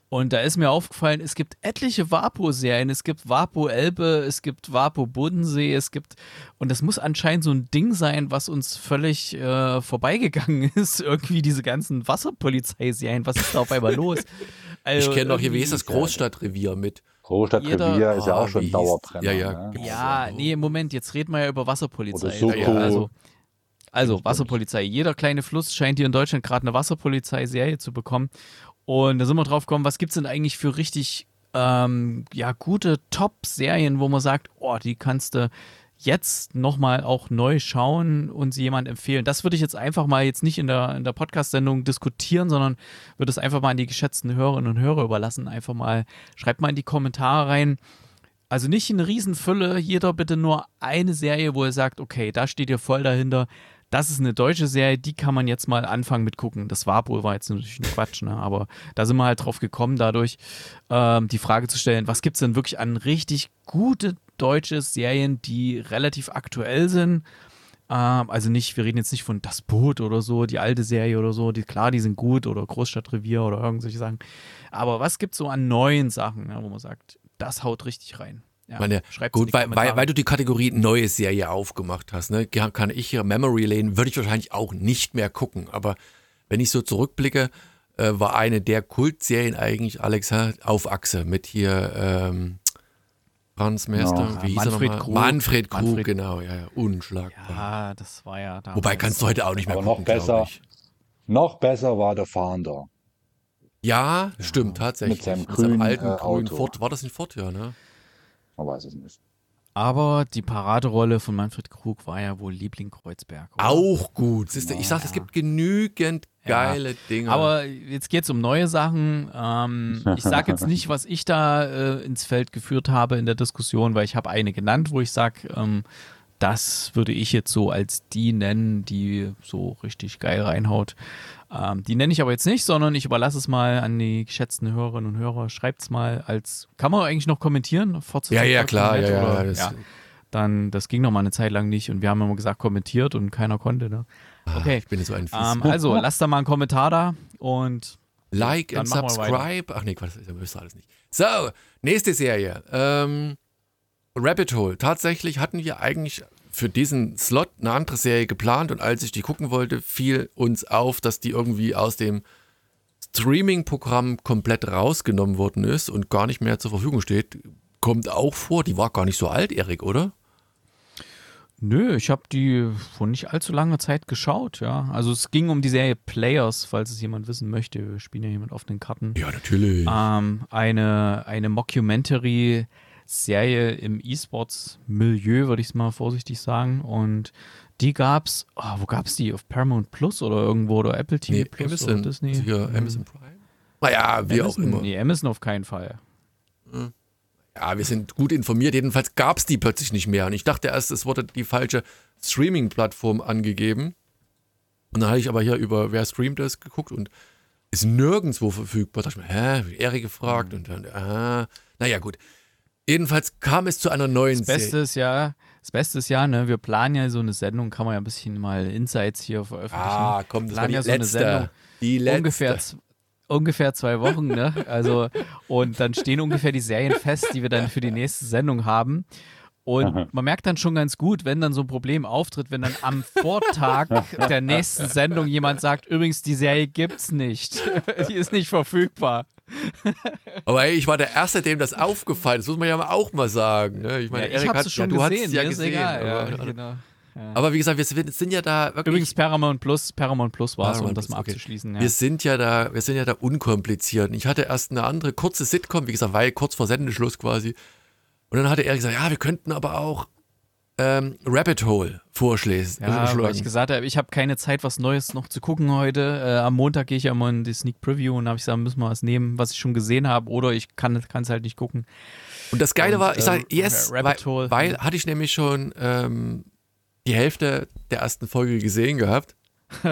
Und da ist mir aufgefallen, es gibt etliche Wapo-Serien. Es gibt Wapo Elbe, es gibt Wapo Bodensee, es gibt. Und das muss anscheinend so ein Ding sein, was uns völlig äh, vorbeigegangen ist. Irgendwie diese ganzen Wasserpolizeiserien. Was ist da auf einmal los? Also, ich kenne noch hier, wie ist das Großstadtrevier mit? Großstadtrevier ist ja auch schon Dauerbrenner. Ja, ja. Ne? Ja, nee, Moment, jetzt reden wir ja über Wasserpolizei. Oder ja, also, also Wasserpolizei. Jeder kleine Fluss scheint hier in Deutschland gerade eine Wasserpolizei-Serie zu bekommen. Und da sind wir drauf gekommen, was gibt es denn eigentlich für richtig ähm, ja, gute Top-Serien, wo man sagt, oh, die kannst du jetzt nochmal auch neu schauen und sie jemand empfehlen. Das würde ich jetzt einfach mal jetzt nicht in der, in der Podcast-Sendung diskutieren, sondern würde es einfach mal an die geschätzten Hörerinnen und Hörer überlassen. Einfach mal, schreibt mal in die Kommentare rein, Also nicht eine Riesenfülle, jeder bitte nur eine Serie, wo er sagt, okay, da steht ihr voll dahinter. Das ist eine deutsche Serie, die kann man jetzt mal anfangen mit gucken. Das war wohl war jetzt natürlich ein Quatsch, ne? aber da sind wir halt drauf gekommen, dadurch ähm, die Frage zu stellen, was gibt es denn wirklich an richtig gute deutsche Serien, die relativ aktuell sind? Ähm, also nicht, wir reden jetzt nicht von Das Boot oder so, die alte Serie oder so, die, klar, die sind gut oder Großstadtrevier oder irgendwelche Sachen. Aber was gibt es so an neuen Sachen, ja, wo man sagt, das haut richtig rein. Ja, Meine, gut, weil, weil, weil, du die Kategorie neue Serie aufgemacht hast, ne, kann ich hier Memory Lane, würde ich wahrscheinlich auch nicht mehr gucken. Aber wenn ich so zurückblicke, äh, war eine der Kultserien eigentlich, Alex, auf Achse mit hier ähm, Franz Meister, ja, wie hieß Manfred er Krug. Manfred Krug, Manfred. genau, ja, ja, unschlagbar. Ja, das war ja damals. Wobei kannst du heute auch nicht mehr Aber gucken, noch besser, noch besser war der Fahnder. Ja, stimmt, tatsächlich. Mit seinem, grünen, mit seinem alten äh, grünen Ford. War das ein Ford, ja, ne? Man weiß es nicht. Aber die Paraderolle von Manfred Krug war ja wohl Liebling Kreuzberg. Oder? Auch gut. Siehste, ich sag, es gibt genügend geile ja. Dinge. Aber jetzt geht es um neue Sachen. Ähm, ich sage jetzt nicht, was ich da äh, ins Feld geführt habe in der Diskussion, weil ich habe eine genannt, wo ich sage, ähm, das würde ich jetzt so als die nennen, die so richtig geil reinhaut. Ähm, die nenne ich aber jetzt nicht, sondern ich überlasse es mal an die geschätzten Hörerinnen und Hörer. Schreibt es mal als, kann man eigentlich noch kommentieren? ja, ja, klar. Ja, ja, oder, ja. Dann, das ging noch mal eine Zeit lang nicht und wir haben immer gesagt, kommentiert und keiner konnte. Ne? Ah, okay. ich bin so ein ähm, Also, lasst da mal einen Kommentar da und Like and subscribe. Ach nee, Quatsch, das ihr alles nicht. So, nächste Serie. Ähm, Rabbit Hole. Tatsächlich hatten wir eigentlich für diesen Slot eine andere Serie geplant und als ich die gucken wollte, fiel uns auf, dass die irgendwie aus dem Streaming-Programm komplett rausgenommen worden ist und gar nicht mehr zur Verfügung steht. Kommt auch vor, die war gar nicht so alt, Erik, oder? Nö, ich habe die vor nicht allzu langer Zeit geschaut, ja. Also es ging um die Serie Players, falls es jemand wissen möchte. Wir spielen ja jemand auf den Karten. Ja, natürlich. Ähm, eine, eine Mockumentary Serie im E-Sports-Milieu, würde ich es mal vorsichtig sagen. Und die gab's, oh, wo gab's die? Auf Paramount Plus oder irgendwo oder Apple TV nee, Plus Amazon, oder Disney? Sicher, hm. Amazon Prime. Naja, wie Amazon, auch immer. Nee, Amazon auf keinen Fall. Hm. Ja, wir sind gut informiert. Jedenfalls gab es die plötzlich nicht mehr. Und ich dachte erst, es wurde die falsche Streaming-Plattform angegeben. Und dann habe ich aber hier über Wer streamt das geguckt und ist nirgendwo verfügbar. Da dachte ich mir, hä, Ehre gefragt mhm. und dann, ah, naja, gut. Jedenfalls kam es zu einer neuen das Beste ist ja, das Beste ist ja, ne, wir planen ja so eine Sendung, kann man ja ein bisschen mal Insights hier veröffentlichen. Ah, komm, das war die ja so letzte. Eine Sendung, die letzte. Ungefähr, ungefähr zwei Wochen, ne? Also, und dann stehen ungefähr die Serien fest, die wir dann für die nächste Sendung haben. Und man merkt dann schon ganz gut, wenn dann so ein Problem auftritt, wenn dann am Vortag der nächsten Sendung jemand sagt, übrigens, die Serie gibt's nicht. die ist nicht verfügbar. Aber hey, ich war der Erste, dem das aufgefallen ist. Das muss man ja auch mal sagen. Ne? Ich meine, ja, ich Erik hat, schon ja, du gesehen, hast es ja gesehen. Aber, ja, genau. aber, wie gesagt, wir sind ja da wirklich. Übrigens Paramount Plus, Paramount Plus war es, um das mal okay. abzuschließen. Wir sind ja da, wir sind ja da unkompliziert. Ich hatte erst eine andere kurze Sitcom, wie gesagt, weil kurz vor Sendeschluss quasi. Und dann hatte er gesagt, ja, wir könnten aber auch ähm, Rabbit Hole vorschlägt. Ja, weil ich gesagt habe, ich habe keine Zeit, was Neues noch zu gucken heute. Äh, am Montag gehe ich ja immer in die Sneak Preview und habe ich gesagt, müssen wir was nehmen, was ich schon gesehen habe, oder ich kann es halt nicht gucken. Und das Geile und, war, ich sage, äh, yes, weil, Hole, weil hatte ich nämlich schon ähm, die Hälfte der ersten Folge gesehen gehabt.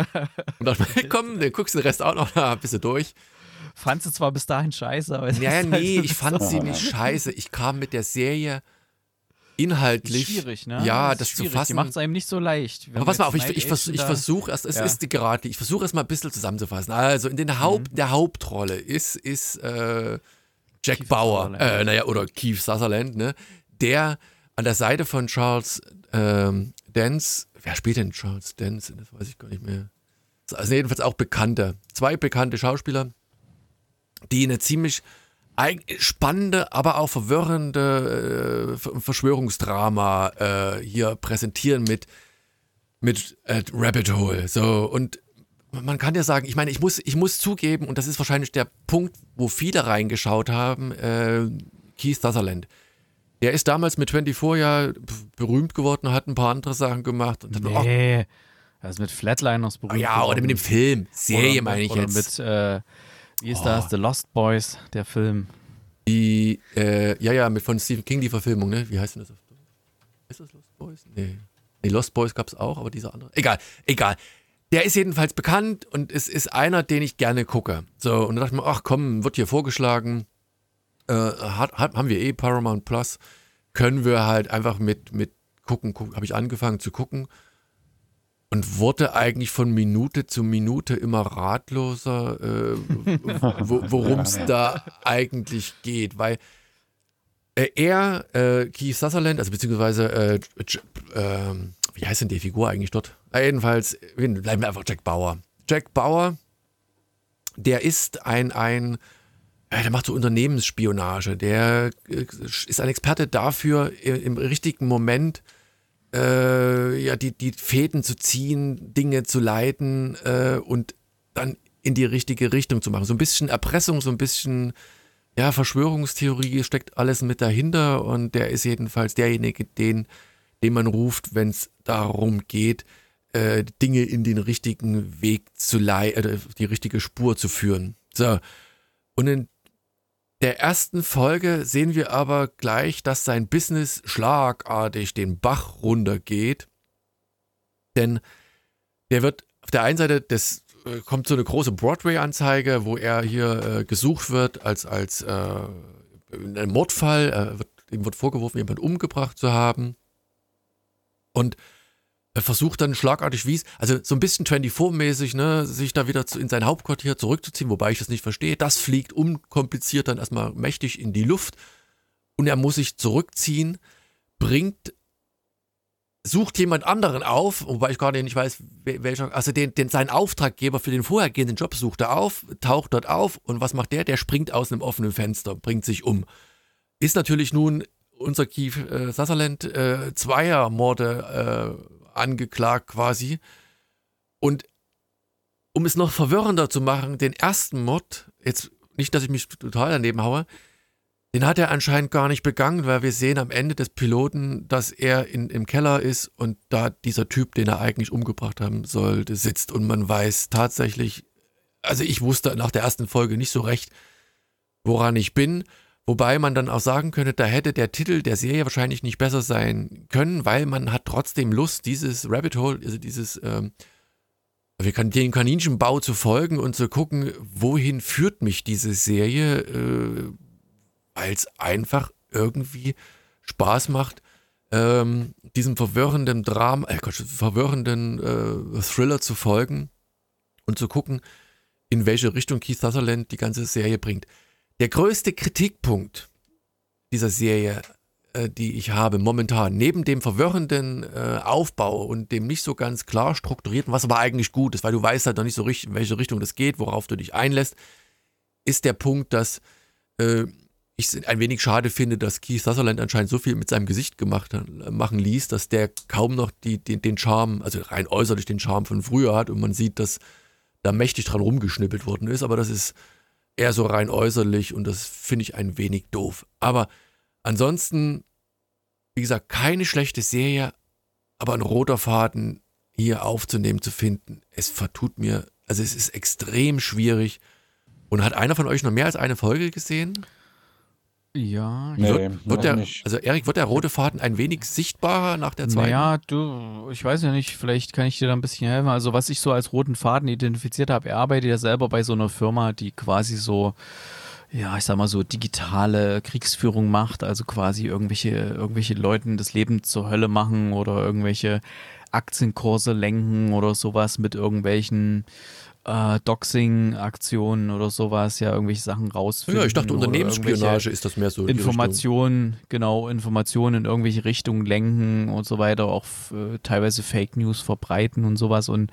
und dachte komm, dann guckst du den Rest auch noch ein bisschen durch. Fandst du zwar bis dahin scheiße, aber. Ja, nee, halt ich fand sie nicht scheiße. Ich kam mit der Serie inhaltlich. Schwierig, ne? Ja, das, das zu fassen. Die macht es einem nicht so leicht. Aber pass mal auf, ich, ich, vers ich versuche erst, es ja. ist gerade, ich versuche erst mal ein bisschen zusammenzufassen. Also in den Haupt, mhm. der Hauptrolle ist, ist äh, Jack Keith Bauer, äh, naja, oder Keith Sutherland, ne? Der an der Seite von Charles ähm, Dance, wer spielt denn Charles Dance? Das weiß ich gar nicht mehr. Also jedenfalls auch bekannte, zwei bekannte Schauspieler, die eine ziemlich spannende, aber auch verwirrende äh, Verschwörungsdrama äh, hier präsentieren mit, mit äh, Rabbit Hole. So, und man kann ja sagen, ich meine, ich muss, ich muss zugeben, und das ist wahrscheinlich der Punkt, wo viele reingeschaut haben, äh, Keith Sutherland. Der ist damals mit 24 ja berühmt geworden, hat ein paar andere Sachen gemacht. Und dann, nee, oh, ist mit Flatliners berühmt. Ja, geworden. oder mit dem Film. Serie meine ich oder jetzt. mit, äh, wie ist oh. das? The Lost Boys, der Film. Die, äh, ja, ja, mit von Stephen King die Verfilmung, ne? Wie heißt denn das? Ist das Lost Boys? Nee. Nee, Lost Boys gab es auch, aber dieser andere. Egal, egal. Der ist jedenfalls bekannt und es ist einer, den ich gerne gucke. So, und da dachte ich mir, ach komm, wird hier vorgeschlagen. Äh, hat, hat, haben wir eh Paramount Plus. Können wir halt einfach mit, mit gucken, gucken habe ich angefangen zu gucken und wurde eigentlich von Minute zu Minute immer ratloser, äh, worum es da eigentlich geht, weil äh, er, äh, Keith Sutherland, also beziehungsweise, äh, ähm, wie heißt denn die Figur eigentlich dort? Äh, jedenfalls, bleiben wir einfach Jack Bauer. Jack Bauer, der ist ein, ein, der macht so Unternehmensspionage, der äh, ist ein Experte dafür, im richtigen Moment äh, ja, die, die Fäden zu ziehen, Dinge zu leiten äh, und dann in die richtige Richtung zu machen. So ein bisschen Erpressung, so ein bisschen ja, Verschwörungstheorie steckt alles mit dahinter und der ist jedenfalls derjenige, den, den man ruft, wenn es darum geht, äh, Dinge in den richtigen Weg zu leiten, äh, die richtige Spur zu führen. So. Und in der ersten Folge sehen wir aber gleich, dass sein Business schlagartig den Bach runtergeht. Denn der wird auf der einen Seite, das äh, kommt so eine große Broadway-Anzeige, wo er hier äh, gesucht wird als, als äh, ein Mordfall. Er wird, ihm wird vorgeworfen, jemanden umgebracht zu haben. Und versucht dann schlagartig, wie es, also so ein bisschen 24-mäßig, ne, sich da wieder zu, in sein Hauptquartier zurückzuziehen, wobei ich das nicht verstehe. Das fliegt unkompliziert dann erstmal mächtig in die Luft und er muss sich zurückziehen, bringt, sucht jemand anderen auf, wobei ich gerade nicht weiß, welcher, also den, den, seinen Auftraggeber für den vorhergehenden Job sucht er auf, taucht dort auf und was macht der? Der springt aus einem offenen Fenster, bringt sich um. Ist natürlich nun unser Keith äh, Sutherland äh, Zweiermorde äh, angeklagt quasi. Und um es noch verwirrender zu machen, den ersten Mord, jetzt nicht, dass ich mich total daneben haue, den hat er anscheinend gar nicht begangen, weil wir sehen am Ende des Piloten, dass er in, im Keller ist und da dieser Typ, den er eigentlich umgebracht haben sollte, sitzt. Und man weiß tatsächlich, also ich wusste nach der ersten Folge nicht so recht, woran ich bin. Wobei man dann auch sagen könnte, da hätte der Titel der Serie wahrscheinlich nicht besser sein können, weil man hat trotzdem Lust, dieses Rabbit Hole, also dieses, ähm, wir können den Kaninchenbau zu folgen und zu gucken, wohin führt mich diese Serie, äh, weil es einfach irgendwie Spaß macht, ähm, diesem verwirrenden Drama, äh Gott, verwirrenden äh, Thriller zu folgen und zu gucken, in welche Richtung Keith Sutherland die ganze Serie bringt. Der größte Kritikpunkt dieser Serie, äh, die ich habe momentan, neben dem verwirrenden äh, Aufbau und dem nicht so ganz klar strukturierten, was aber eigentlich gut ist, weil du weißt halt noch nicht so richtig, in welche Richtung das geht, worauf du dich einlässt, ist der Punkt, dass äh, ich es ein wenig schade finde, dass Keith Sutherland anscheinend so viel mit seinem Gesicht gemacht, machen ließ, dass der kaum noch die, die, den Charme, also rein äußerlich den Charme von früher hat und man sieht, dass da mächtig dran rumgeschnippelt worden ist, aber das ist eher so rein äußerlich und das finde ich ein wenig doof. Aber ansonsten, wie gesagt, keine schlechte Serie, aber ein roter Faden hier aufzunehmen, zu finden, es vertut mir, also es ist extrem schwierig. Und hat einer von euch noch mehr als eine Folge gesehen? Ja, Nee, wird, wird der, nicht. also Erik, wird der rote Faden ein wenig sichtbarer nach der zweiten? Naja, du, ich weiß ja nicht, vielleicht kann ich dir da ein bisschen helfen. Also, was ich so als roten Faden identifiziert habe, er arbeitet ja selber bei so einer Firma, die quasi so, ja, ich sag mal so digitale Kriegsführung macht, also quasi irgendwelche, irgendwelche Leuten das Leben zur Hölle machen oder irgendwelche Aktienkurse lenken oder sowas mit irgendwelchen äh, Doxing-Aktionen oder sowas, ja, irgendwelche Sachen rausfinden. ja, ich dachte, Unternehmensspionage ist das mehr so. Informationen, genau, Informationen in irgendwelche Richtungen lenken und so weiter, auch äh, teilweise Fake News verbreiten und sowas. Und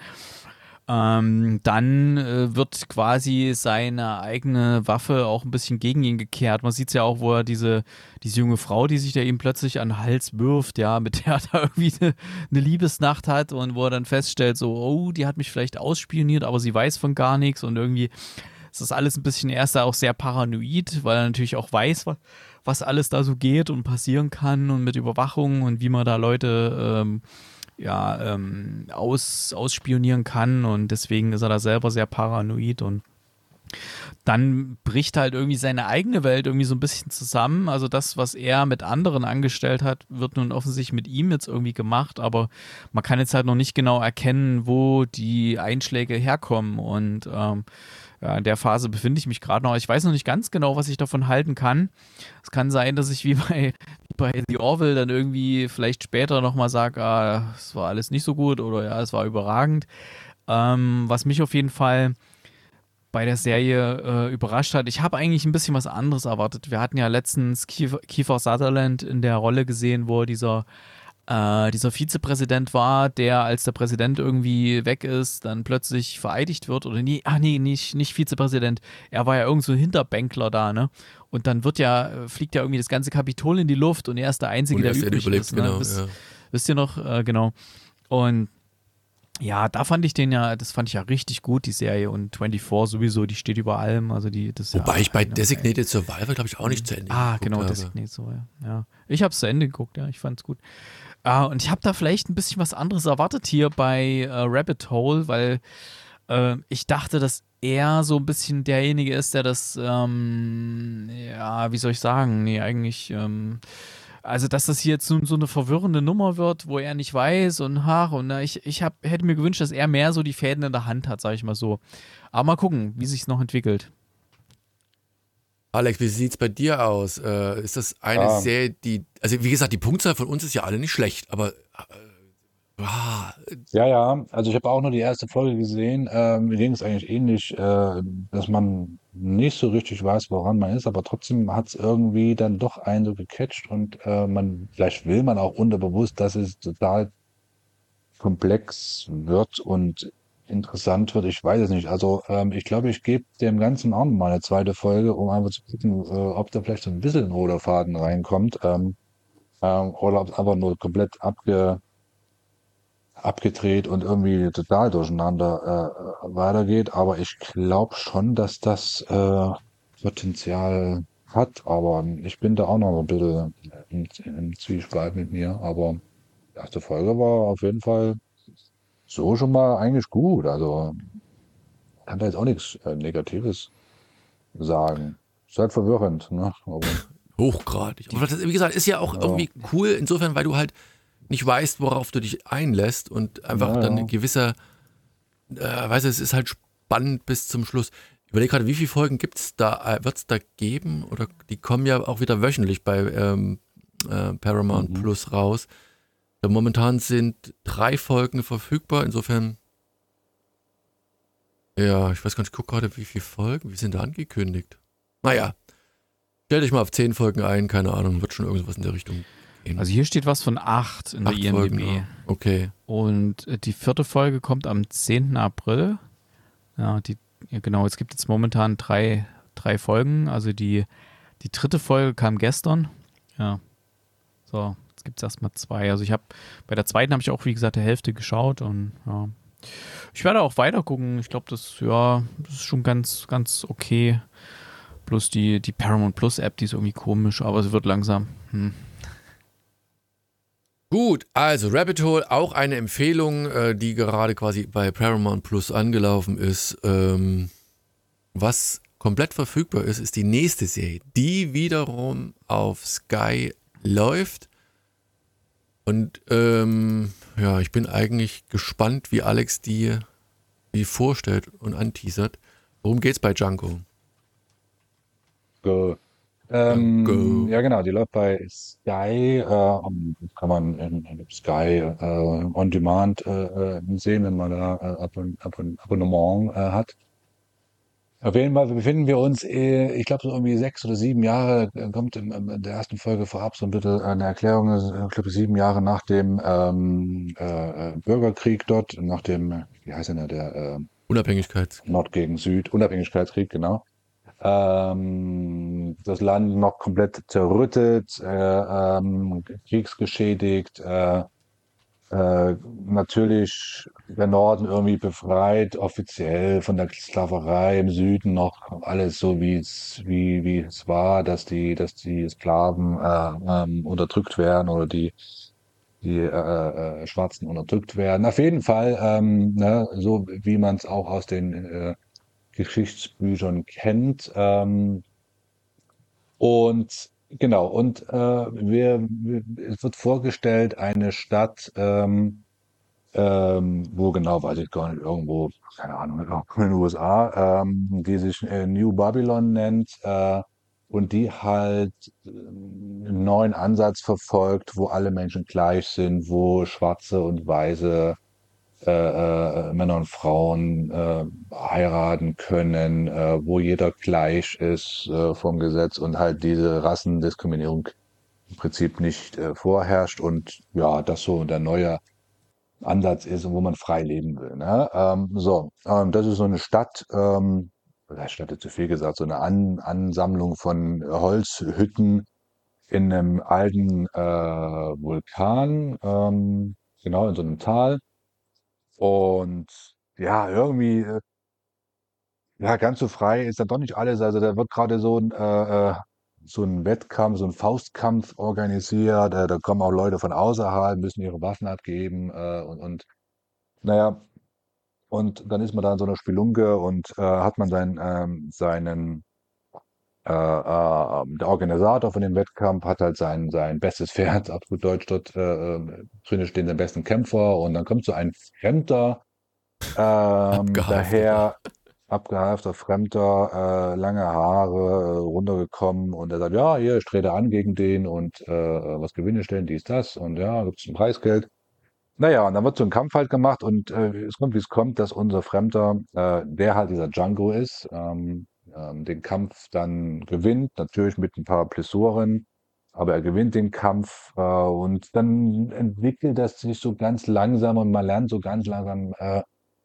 ähm, dann äh, wird quasi seine eigene Waffe auch ein bisschen gegen ihn gekehrt. Man sieht es ja auch, wo er diese, diese junge Frau, die sich da ihm plötzlich an den Hals wirft, ja, mit der er da irgendwie eine, eine Liebesnacht hat und wo er dann feststellt, so, oh, die hat mich vielleicht ausspioniert, aber sie weiß von gar nichts und irgendwie ist das alles ein bisschen erst auch sehr paranoid, weil er natürlich auch weiß, wa- was alles da so geht und passieren kann und mit Überwachung und wie man da Leute ähm, ja, ähm, aus, ausspionieren kann und deswegen ist er da selber sehr paranoid und dann bricht halt irgendwie seine eigene Welt irgendwie so ein bisschen zusammen. Also das, was er mit anderen angestellt hat, wird nun offensichtlich mit ihm jetzt irgendwie gemacht, aber man kann jetzt halt noch nicht genau erkennen, wo die Einschläge herkommen. Und ähm, ja, in der Phase befinde ich mich gerade noch. Ich weiß noch nicht ganz genau, was ich davon halten kann. Es kann sein, dass ich wie bei, wie bei The Orville dann irgendwie vielleicht später nochmal sage, ah, es war alles nicht so gut oder ja, es war überragend. Ähm, was mich auf jeden Fall bei der Serie äh, überrascht hat. Ich habe eigentlich ein bisschen was anderes erwartet. Wir hatten ja letztens Kiefer, Kiefer Sutherland in der Rolle gesehen, wo dieser, äh, dieser Vizepräsident war, der, als der Präsident irgendwie weg ist, dann plötzlich vereidigt wird. Oder nee, ach nee, nicht, nicht Vizepräsident. Er war ja irgend so ein Hinterbänkler da, ne? Und dann wird ja, fliegt ja irgendwie das ganze Kapitol in die Luft und er ist der Einzige, der übrig überlebt, ist. Ne? Genau, wisst, ja. wisst ihr noch? Äh, genau. Und ja, da fand ich den ja, das fand ich ja richtig gut, die Serie. Und 24 sowieso, die steht über allem. Also die, das Wobei ja, ich bei Designated Survivor, glaube ich, auch nicht zu Ende Ah, genau, habe. Designated Survivor. Ja. Ich habe es zu Ende geguckt, ja, ich fand es gut. Uh, und ich habe da vielleicht ein bisschen was anderes erwartet hier bei uh, Rabbit Hole, weil uh, ich dachte, dass er so ein bisschen derjenige ist, der das, ähm, ja, wie soll ich sagen, nee, eigentlich, ähm, also, dass das hier jetzt so, so, eine verwirrende Nummer wird, wo er nicht weiß und ach, und na, ich, ich hab, hätte mir gewünscht, dass er mehr so die Fäden in der Hand hat, sag ich mal so. Aber mal gucken, wie sich es noch entwickelt. Alex, wie sieht es bei dir aus? Äh, ist das eine ah. Serie, die, also wie gesagt, die Punktzahl von uns ist ja alle nicht schlecht, aber äh, ah. ja, ja, also ich habe auch nur die erste Folge gesehen. Ähm, mir ging es eigentlich ähnlich, äh, dass man nicht so richtig weiß, woran man ist, aber trotzdem hat es irgendwie dann doch einen so gecatcht und äh, man, vielleicht will man auch unterbewusst, dass es total komplex wird und interessant wird. Ich weiß es nicht. Also ähm, ich glaube, ich gebe dem Ganzen auch mal eine zweite Folge, um einfach zu gucken, äh, ob da vielleicht so ein bisschen ein roter Faden reinkommt ähm, ähm, oder ob es einfach nur komplett abge abgedreht und irgendwie total durcheinander äh, weitergeht. Aber ich glaube schon, dass das äh, Potenzial hat. Aber ich bin da auch noch ein bisschen im, im Zwiespalt mit mir. Aber die erste Folge war auf jeden Fall so schon mal eigentlich gut. Also kann da jetzt auch nichts äh, Negatives sagen. Ist halt verwirrend, ne? Aber Hochgradig. Aber das, wie gesagt, ist ja auch ja. irgendwie cool, insofern, weil du halt nicht weißt, worauf du dich einlässt und einfach ja, dann ein gewisser, äh, weißt du, es ist halt spannend bis zum Schluss. Ich überlege gerade, wie viele Folgen gibt's da, äh, wird es da geben? Oder die kommen ja auch wieder wöchentlich bei ähm, äh, Paramount mhm. Plus raus. Ja, momentan sind drei Folgen verfügbar, insofern. Ja, ich weiß gar nicht, ich gucke gerade, wie viele Folgen, wie sind da angekündigt? Naja, stell dich mal auf zehn Folgen ein, keine Ahnung, wird schon irgendwas in der Richtung also hier steht was von acht in acht der IMDb. Folgen, ja. Okay. Und äh, die vierte Folge kommt am 10. April. Ja, die, ja, genau, es gibt jetzt momentan drei, drei Folgen. Also die, die dritte Folge kam gestern. Ja. So, gibt es erstmal zwei. Also ich habe, bei der zweiten habe ich auch, wie gesagt, die Hälfte geschaut und ja. Ich werde auch weiter gucken. Ich glaube, das, ja, das ist schon ganz, ganz okay. Plus die, die Paramount Plus App, die ist irgendwie komisch, aber es wird langsam. Hm. Gut, also Rabbit Hole, auch eine Empfehlung, äh, die gerade quasi bei Paramount Plus angelaufen ist. Ähm, was komplett verfügbar ist, ist die nächste Serie, die wiederum auf Sky läuft. Und ähm, ja, ich bin eigentlich gespannt, wie Alex die, die vorstellt und anteasert. Worum geht's bei Django? Go. Ähm, ja, genau, die läuft bei Sky, äh, kann man in, in Sky äh, on Demand äh, äh sehen, wenn man da äh, Abon Abon Abonnement äh, hat. Auf jeden Fall befinden wir uns, äh, ich glaube, so irgendwie sechs oder sieben Jahre, äh, kommt in, der ersten Folge vorab so ein bisschen eine Erklärung, äh, ich glaube, sieben Jahre nach dem ähm, äh, Bürgerkrieg dort, nach dem, wie heißt denn der, der äh, Unabhängigkeits. Nord gegen Süd, Unabhängigkeitskrieg, genau ähm, das Land noch komplett zerrüttet, äh, ähm, kriegsgeschädigt, äh, äh, natürlich der Norden irgendwie befreit, offiziell von der Sklaverei im Süden noch alles so wie es wie wie es war, dass die dass die Sklaven äh, ähm, unterdrückt werden oder die die äh, äh, Schwarzen unterdrückt werden. Auf jeden Fall, ähm, ne, so wie man es auch aus den äh, Geschichtsbüchern kennt. Ähm, und genau, und äh, wir, wir, es wird vorgestellt, eine Stadt, ähm, ähm, wo genau, weiß ich gar nicht, irgendwo, keine Ahnung, in den USA, ähm, die sich äh, New Babylon nennt äh, und die halt einen neuen Ansatz verfolgt, wo alle Menschen gleich sind, wo Schwarze und Weiße äh, äh, Männer und Frauen äh, heiraten können, äh, wo jeder gleich ist äh, vom Gesetz und halt diese Rassendiskriminierung im Prinzip nicht äh, vorherrscht und ja, das so der neue Ansatz ist, wo man frei leben will. Ne? Ähm, so, ähm, das ist so eine Stadt, ähm, vielleicht Stadt ist zu viel gesagt, so eine An Ansammlung von Holzhütten in einem alten äh, Vulkan, ähm, genau in so einem Tal. Und ja, irgendwie, äh, ja, ganz so frei ist dann doch nicht alles. Also da wird gerade so ein, äh, äh, so ein Wettkampf, so ein Faustkampf organisiert. Äh, da kommen auch Leute von außerhalb, müssen ihre Waffen abgeben äh, und, und naja, und dann ist man da in so einer Spelunke und äh, hat man seinen, ähm, seinen äh, äh, der Organisator von dem Wettkampf hat halt sein, sein bestes Pferd, gut Deutsch dort äh, äh drin stehen, den besten Kämpfer. Und dann kommt so ein Fremder ähm, daher, abgehalfter Fremder, äh, lange Haare, äh, runtergekommen. Und er sagt, ja, hier, ich trete an gegen den und äh, was gewinne stellen, dies, das. Und ja, gibt es ein Preisgeld. Naja, und dann wird so ein Kampf halt gemacht. Und äh, es kommt, wie es kommt, dass unser Fremder, äh, der halt dieser Django ist, ähm, ähm, den Kampf dann gewinnt, natürlich mit ein paar Blessuren, aber er gewinnt den Kampf äh, und dann entwickelt das sich so ganz langsam und man lernt so ganz langsam äh,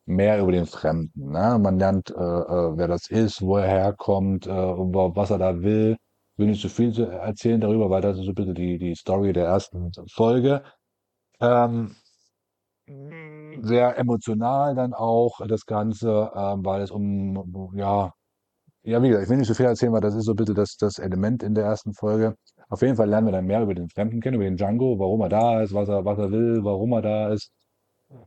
mehr über den Fremden. Ne? Man lernt, äh, äh wer das ist, wo er herkommt, äh, was er da will. Will nicht so viel erzählen darüber, weil das ist so ein bisschen die, die Story der ersten Folge. Ähm, sehr emotional dann auch das Ganze, ähm, weil es um, ja, ja, wie gesagt, ich will nicht so viel erzählen, weil das ist so bitte das, das Element in der ersten Folge. Auf jeden Fall lernen wir dann mehr über den Fremden kennen, über den Django, warum er da ist, was er, was er will, warum er da ist.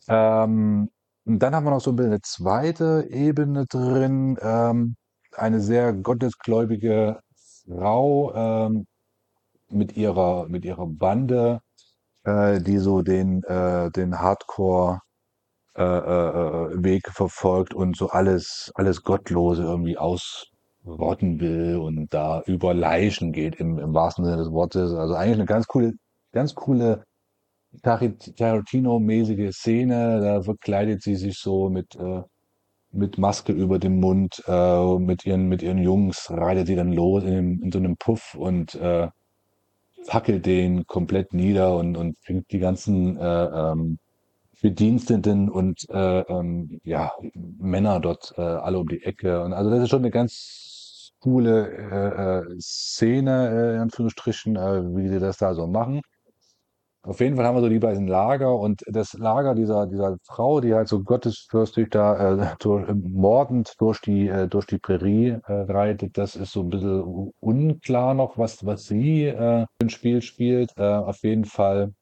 Ähm, und dann haben wir noch so ein bisschen eine zweite Ebene drin, ähm, eine sehr gottesgläubige Frau ähm, mit ihrer, mit ihrer Bande, äh, die so den, äh, den Hardcore äh, äh, äh, Weg verfolgt und so alles, alles Gottlose irgendwie ausrotten will und da über Leichen geht im, im wahrsten Sinne des Wortes. Also eigentlich eine ganz coole, ganz coole Tarantino-mäßige Szene. Da verkleidet sie sich so mit, äh, mit Maske über dem Mund, äh, mit ihren, mit ihren Jungs reitet sie dann los in, in so einem Puff und äh, fackelt den komplett nieder und, und bringt die ganzen äh, ähm, Bediensteten und äh, ähm, ja, Männer dort äh, alle um die Ecke. Und also das ist schon eine ganz coole äh, äh, Szene, äh, in Anführungsstrichen, äh, wie sie das da so machen. Auf jeden Fall haben wir so die beiden Lager und das Lager dieser, dieser Frau, die halt so gottesfürchtig da äh, durch, mordend durch die, äh, durch die Prärie äh, reitet, das ist so ein bisschen unklar noch, was, was sie äh, im Spiel spielt. Äh, auf jeden Fall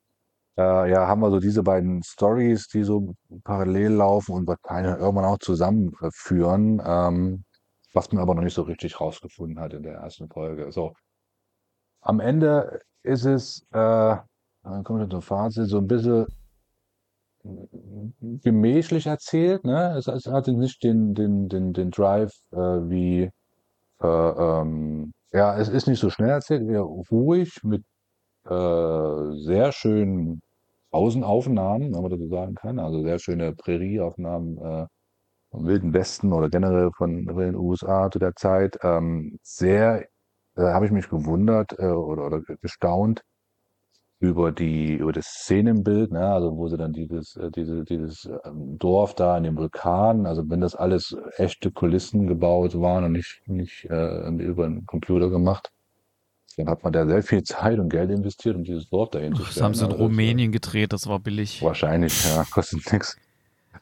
äh, ja, haben wir so diese beiden Stories, die so parallel laufen und wahrscheinlich irgendwann auch zusammenführen, ähm, was man aber noch nicht so richtig rausgefunden hat in der ersten Folge. So, am Ende ist es, äh, dann kommen wir zum Fazit, so ein bisschen gemächlich erzählt. Ne? Es, es hatte nicht den, den, den, den Drive äh, wie, äh, ähm, ja, es ist nicht so schnell erzählt, eher ruhig mit äh, sehr schönen Außenaufnahmen, wenn man das so sagen kann. Also sehr schöne Prärieaufnahmen äh, vom Wilden Westen oder generell von den USA zu der Zeit. Ähm, sehr, da habe ich mich gewundert äh, oder, oder gestaunt über die über das Szenenbild, ne? also wo sie dann dieses äh, diese, dieses ähm, Dorf da in dem Vulkan, also wenn das alles echte Kulissen gebaut waren und nicht nicht äh, über einen Computer gemacht, dann hat man da sehr viel Zeit und Geld investiert, um dieses Dorf dahin zu stellen. Das haben sie in also Rumänien gedreht, das war billig. Wahrscheinlich, ja, kostet nichts.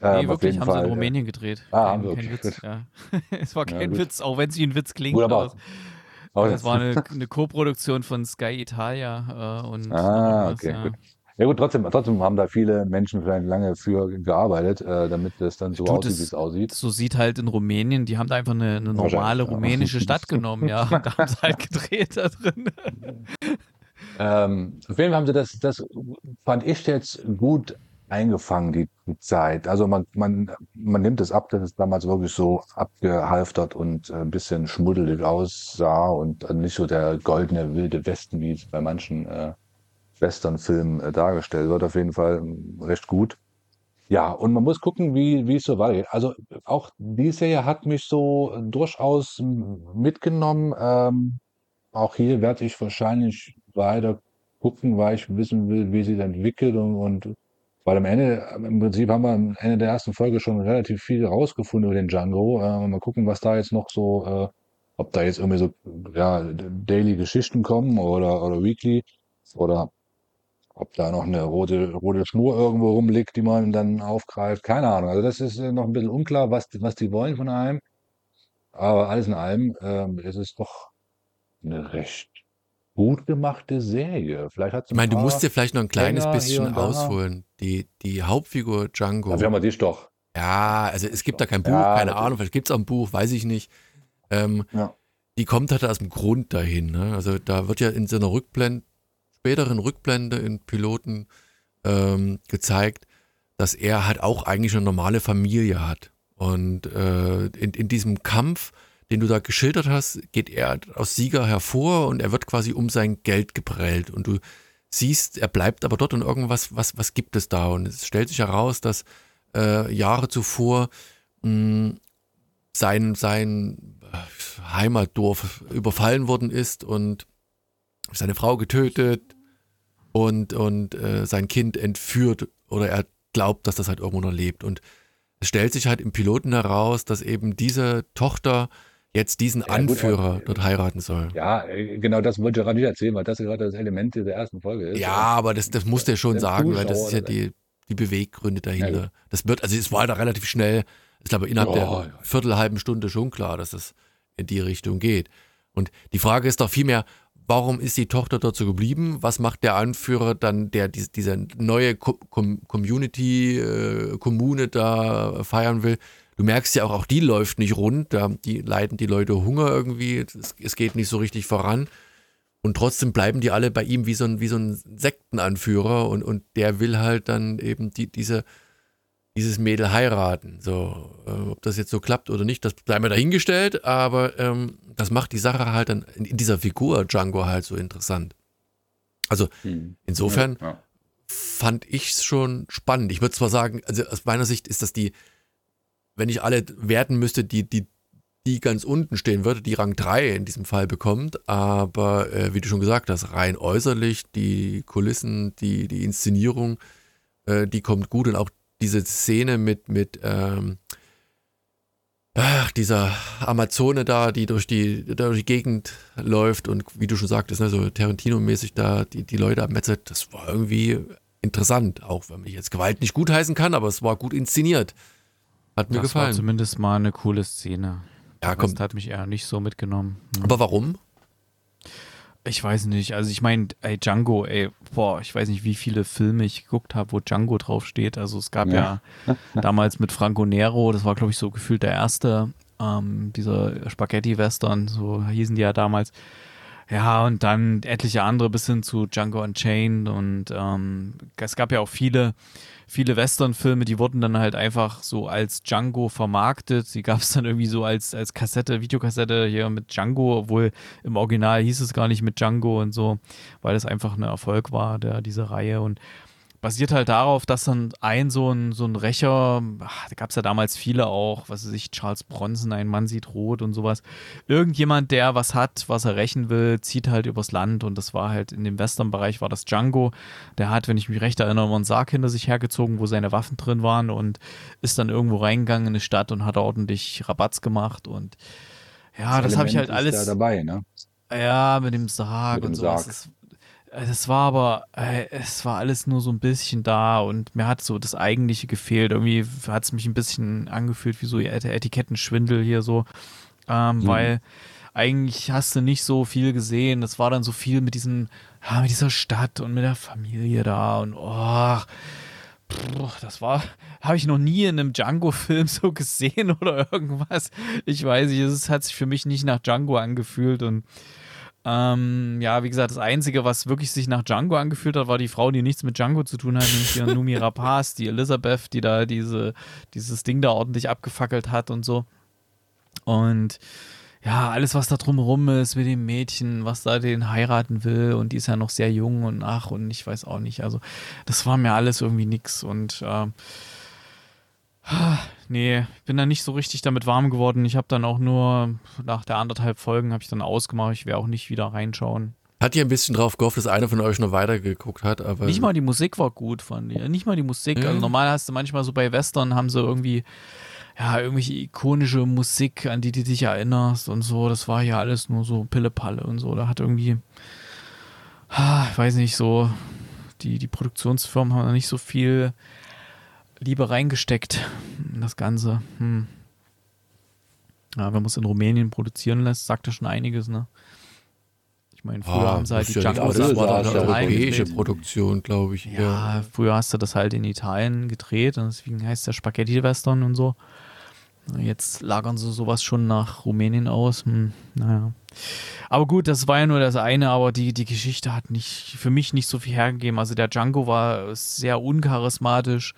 Nee, ähm, wirklich, haben Fall, sie in Rumänien gedreht. Ah, kein, kein Witz. Ja. es war kein ja, Witz, auch wenn es wie ein Witz klingt. Gut, aber, aber das war eine, eine Co-Produktion von Sky Italia äh, und Ah, okay, ja. gut. Ja gut, trotzdem, trotzdem haben da viele Menschen vielleicht lange für gearbeitet, äh, damit das dann so Du, aussieht, das- wie es aussieht. So sieht halt in Rumänien, die haben da einfach eine, eine normale rumänische Stadt genommen, ja. Und da haben sie halt gedreht da drin. Ähm, auf jeden Fall haben sie das, das fand ich jetzt gut eingefangen, die, Zeit. Also man, man, man nimmt es ab, dass es damals wirklich so abgehalftert und äh, ein bisschen schmuddelig aussah und nicht so der goldene wilde Westen, wie es bei manchen äh, Westernfilmen äh, dargestellt wird. Auf jeden Fall ähm, recht gut. Ja, und man muss gucken, wie, wie es so weitergeht. Also auch die Serie hat mich so durchaus mitgenommen. Ähm, auch hier werde ich wahrscheinlich weiter gucken, weil ich wissen will, wie sie entwickelt und, und weil am Ende, im Prinzip haben wir am Ende der ersten Folge schon relativ viel rausgefunden über den Django. Äh, mal gucken, was da jetzt noch so, äh, ob da jetzt irgendwie so ja, Daily Geschichten kommen oder, oder Weekly oder ob da noch eine rote, rote Schnur irgendwo rumliegt, die man dann aufgreift. Keine Ahnung. Also das ist äh, noch ein bisschen unklar, was, was die wollen von einem. Aber alles in allem ähm, ist es doch eine recht gut gemachte Serie. Vielleicht hat Ich meine, du musst dir vielleicht noch ein kleines Hänger hier bisschen und da. ausholen. Die, die Hauptfigur Django. Dafür haben wir dich doch. Ja, also es gibt da kein Buch, Ja, keine natürlich. Ahnung, vielleicht gibt es auch ein Buch, weiß ich nicht. Ähm, Ja. die kommt halt aus dem Grund dahin. Ne? Also da wird ja in so einer Rückblende, späteren Rückblende in Piloten ähm, gezeigt, dass er halt auch eigentlich eine normale Familie hat. Und äh, in, in diesem Kampf, den du da geschildert hast, geht er aus Sieger hervor und er wird quasi um sein Geld geprellt. Und du siehst, er bleibt aber dort und irgendwas, was, was gibt es da? Und es stellt sich heraus, dass äh, Jahre zuvor mh, sein, sein äh, Heimatdorf überfallen worden ist und seine Frau getötet und, und äh, sein Kind entführt oder er glaubt, dass das halt irgendwo noch lebt. Und es stellt sich halt im Piloten heraus, dass eben diese Tochter jetzt diesen Ja, gut, Anführer aber- dort heiraten soll. Ja, äh, genau das wollte ich gerade nicht erzählen, weil das gerade das Element der ersten Folge ist. Ja, aber das, das muss der schon der sagen, weil das Zuschauer ist ja die, die Beweggründe Ja, dahinter. gut. Das wird, also es war da relativ schnell, ich glaube innerhalb Ja, der ja. viertelhalben Stunde schon klar, dass es in die Richtung geht. Und die Frage ist doch vielmehr, warum ist die Tochter dort so geblieben? Was macht der Anführer dann, der diese, diese neue Co Com Community, äh, Kommune da feiern will? Du merkst ja auch, auch die läuft nicht rund, da die leiden die Leute Hunger irgendwie, es, es geht nicht so richtig voran. Und trotzdem bleiben die alle bei ihm wie so ein, wie so ein Sektenanführer und, und der will halt dann eben die, diese, dieses Mädel heiraten. So, äh, ob das jetzt so klappt oder nicht, das bleiben wir dahingestellt, aber ähm, das macht die Sache halt dann in, in dieser Figur Django halt so interessant. Also Hm. insofern Ja. fand ich es schon spannend. Ich würde zwar sagen, also aus meiner Sicht ist das die, wenn ich alle werten müsste, die, die, die ganz unten stehen würde, die Rang 3 in diesem Fall bekommt, aber äh, wie du schon gesagt hast, rein äußerlich, die Kulissen, die, die Inszenierung, äh, die kommt gut. Und auch diese Szene mit, mit ähm, ach, dieser Amazone da, die durch die, durch die Gegend läuft und wie du schon sagtest, ne, so Tarantino-mäßig da die, die Leute abmetzelt, das war irgendwie interessant, auch wenn ich jetzt Gewalt nicht gutheißen kann, aber es war gut inszeniert. Hat mir das war gefallen. zumindest mal eine coole Szene. Ja, Das komm. hat mich eher nicht so mitgenommen. Hm. Aber warum? Ich weiß nicht. Also ich meine, ey, Django, ey, boah, ich weiß nicht, wie viele Filme ich geguckt habe, wo Django draufsteht. Also es gab ja, Ja. damals mit Franco Nero, das war, glaube ich, so gefühlt der erste, ähm, dieser Spaghetti-Western, so hießen die ja damals. Ja, und dann etliche andere bis hin zu Django Unchained und ähm, es gab ja auch viele, viele Western-Filme, die wurden dann halt einfach so als Django vermarktet. Die gab es dann irgendwie so als, als Kassette, Videokassette hier mit Django, obwohl im Original hieß es gar nicht mit Django und so, weil es einfach ein Erfolg war, der, diese Reihe. Und basiert halt darauf, dass dann ein so ein, so ein Rächer, ach, da gab es ja damals viele auch, was weiß ich, Charles Bronson, ein Mann sieht rot und sowas. Irgendjemand, der was hat, was er rächen will, zieht halt übers Land und das war halt in dem Western-Bereich war das Django. Der hat, wenn ich mich recht erinnere, einen Sarg hinter sich hergezogen, wo seine Waffen drin waren und ist dann irgendwo reingegangen in eine Stadt und hat ordentlich Rabatz gemacht und ja, das, habe ich halt alles. Da dabei, ne? Ja, mit dem Sarg Mit dem und sowas. Sarg. Das, das war aber, äh, es war alles nur so ein bisschen da und mir hat so das Eigentliche gefehlt. Irgendwie hat es mich ein bisschen angefühlt wie so Et- Etikettenschwindel hier so, ähm, Mhm. weil eigentlich hast du nicht so viel gesehen. Das war dann so viel mit diesem, ja, mit dieser Stadt und mit der Familie da und oh, das war, habe ich noch nie in einem Django-Film so gesehen oder irgendwas. Ich weiß nicht, es hat sich für mich nicht nach Django angefühlt und ähm, ja, wie gesagt, das Einzige, was wirklich sich nach Django angefühlt hat, war die Frau, die nichts mit Django zu tun hat, nämlich die Numi Rapaz, die Elizabeth, die da diese, dieses Ding da ordentlich abgefackelt hat und so. Und ja, alles, was da drumherum ist mit dem Mädchen, was da den heiraten will und die ist ja noch sehr jung und ach und ich weiß auch nicht. Also, das war mir alles irgendwie nix und äh, Nee, ich bin da nicht so richtig damit warm geworden. Ich habe dann auch nur nach der anderthalb Folgen habe ich dann ausgemacht. Ich werde auch nicht wieder reinschauen. Hat ihr ein bisschen drauf gehofft, dass einer von euch noch weitergeguckt hat, aber. Nicht mal die Musik war gut von dir. Nicht mal die Musik. Mhm. Also normal hast du manchmal so bei Western haben sie irgendwie, ja, irgendwelche ikonische Musik, an die du dich erinnerst und so. Das war ja alles nur so Pille-Palle und so. Da hat irgendwie, ich weiß nicht, so, die, die Produktionsfirmen haben da nicht so viel Liebe reingesteckt in das Ganze. Hm. Ja, wenn man es in Rumänien produzieren lässt, sagt das schon einiges, ne? Ich meine, früher ah, haben sie halt die ja Django Das war eine europäische Produktion, glaube ich. Ja, ja, früher hast du das halt in Italien gedreht und deswegen heißt der Spaghetti-Western und so. Jetzt lagern sie sowas schon nach Rumänien aus. Hm, naja. Aber gut, das war ja nur das eine, aber die, die Geschichte hat nicht, für mich nicht so viel hergegeben. Also der Django war sehr uncharismatisch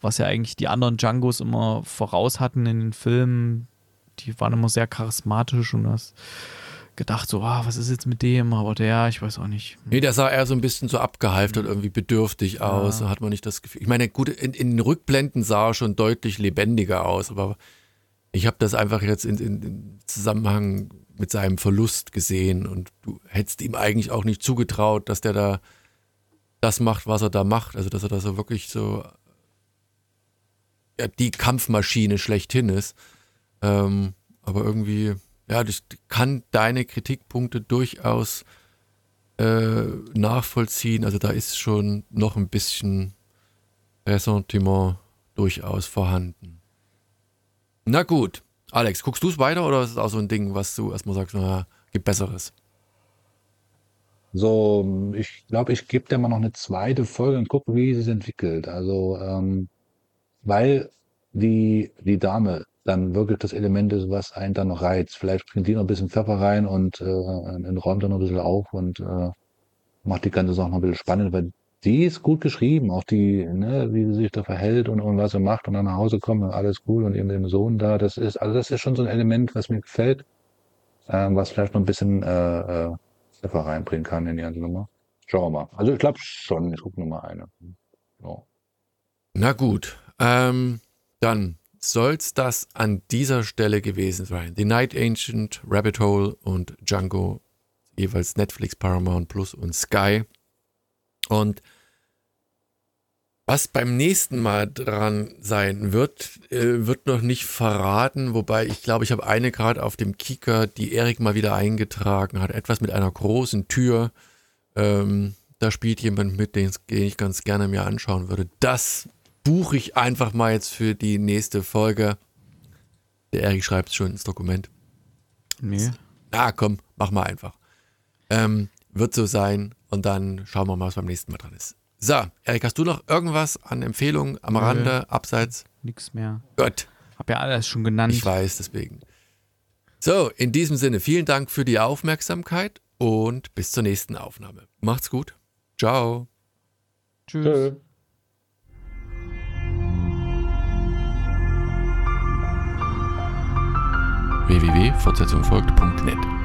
was ja eigentlich die anderen Djangos immer voraus hatten in den Filmen. Die waren immer sehr charismatisch und hast gedacht, so, ah, was ist jetzt mit dem? Aber der, ich weiß auch nicht. Nee, der sah eher so ein bisschen so abgehalft und irgendwie bedürftig aus. Ja. Da hat man nicht das Gefühl. Ich meine, gut, in, in den Rückblenden sah er schon deutlich lebendiger aus, aber ich habe das einfach jetzt in, in, in, Zusammenhang mit seinem Verlust gesehen und du hättest ihm eigentlich auch nicht zugetraut, dass der da das macht, was er da macht. Also, dass er da so wirklich so die Kampfmaschine schlechthin ist. Ähm, aber irgendwie, ja, ich kann deine Kritikpunkte durchaus äh, nachvollziehen. Also da ist schon noch ein bisschen Ressentiment durchaus vorhanden. Na gut, Alex, guckst du es weiter oder ist es auch so ein Ding, was du erstmal sagst, naja, gibt Besseres? So, ich glaube, ich gebe dir mal noch eine zweite Folge und gucke, wie sie sich entwickelt. Also, ähm, weil die, die Dame dann wirklich das Element ist, was einen dann noch reizt. Vielleicht bringt die noch ein bisschen Pfeffer rein und äh, räumt dann noch ein bisschen auf und äh, macht die ganze Sache noch ein bisschen spannend, weil die ist gut geschrieben, auch die, ne, wie sie sich da verhält und, und was sie macht und dann nach Hause kommt und alles cool und eben dem Sohn da. Das ist, also das ist schon so ein Element, was mir gefällt, äh, was vielleicht noch ein bisschen äh, äh, Pfeffer reinbringen kann in die ganze Nummer. Schauen wir mal. Also ich glaube schon, ich gucke nur mal eine. Ja. Na gut. Ähm, dann soll es das an dieser Stelle gewesen sein. The Night Ancient, Rabbit Hole und Django, jeweils Netflix, Paramount Plus und Sky. Und was beim nächsten Mal dran sein wird, äh, wird noch nicht verraten, wobei ich glaube, ich habe eine gerade auf dem Kicker, die Erik mal wieder eingetragen hat, etwas mit einer großen Tür. Ähm, da spielt jemand mit, den ich ganz gerne mir anschauen würde. Das buche ich einfach mal jetzt für die nächste Folge. Der Erik schreibt es schon ins Dokument. Nee. Ah, komm, mach mal einfach. Ähm, wird so sein und dann schauen wir mal, was beim nächsten Mal dran ist. So, Erik, hast du noch irgendwas an Empfehlungen am Rande, abseits? Nix mehr. Gut. Hab ja alles schon genannt. Ich weiß, deswegen. So, in diesem Sinne, vielen Dank für die Aufmerksamkeit und bis zur nächsten Aufnahme. Macht's gut. Ciao. Tschüss. Tschö. www.fortsetzungfolgt.net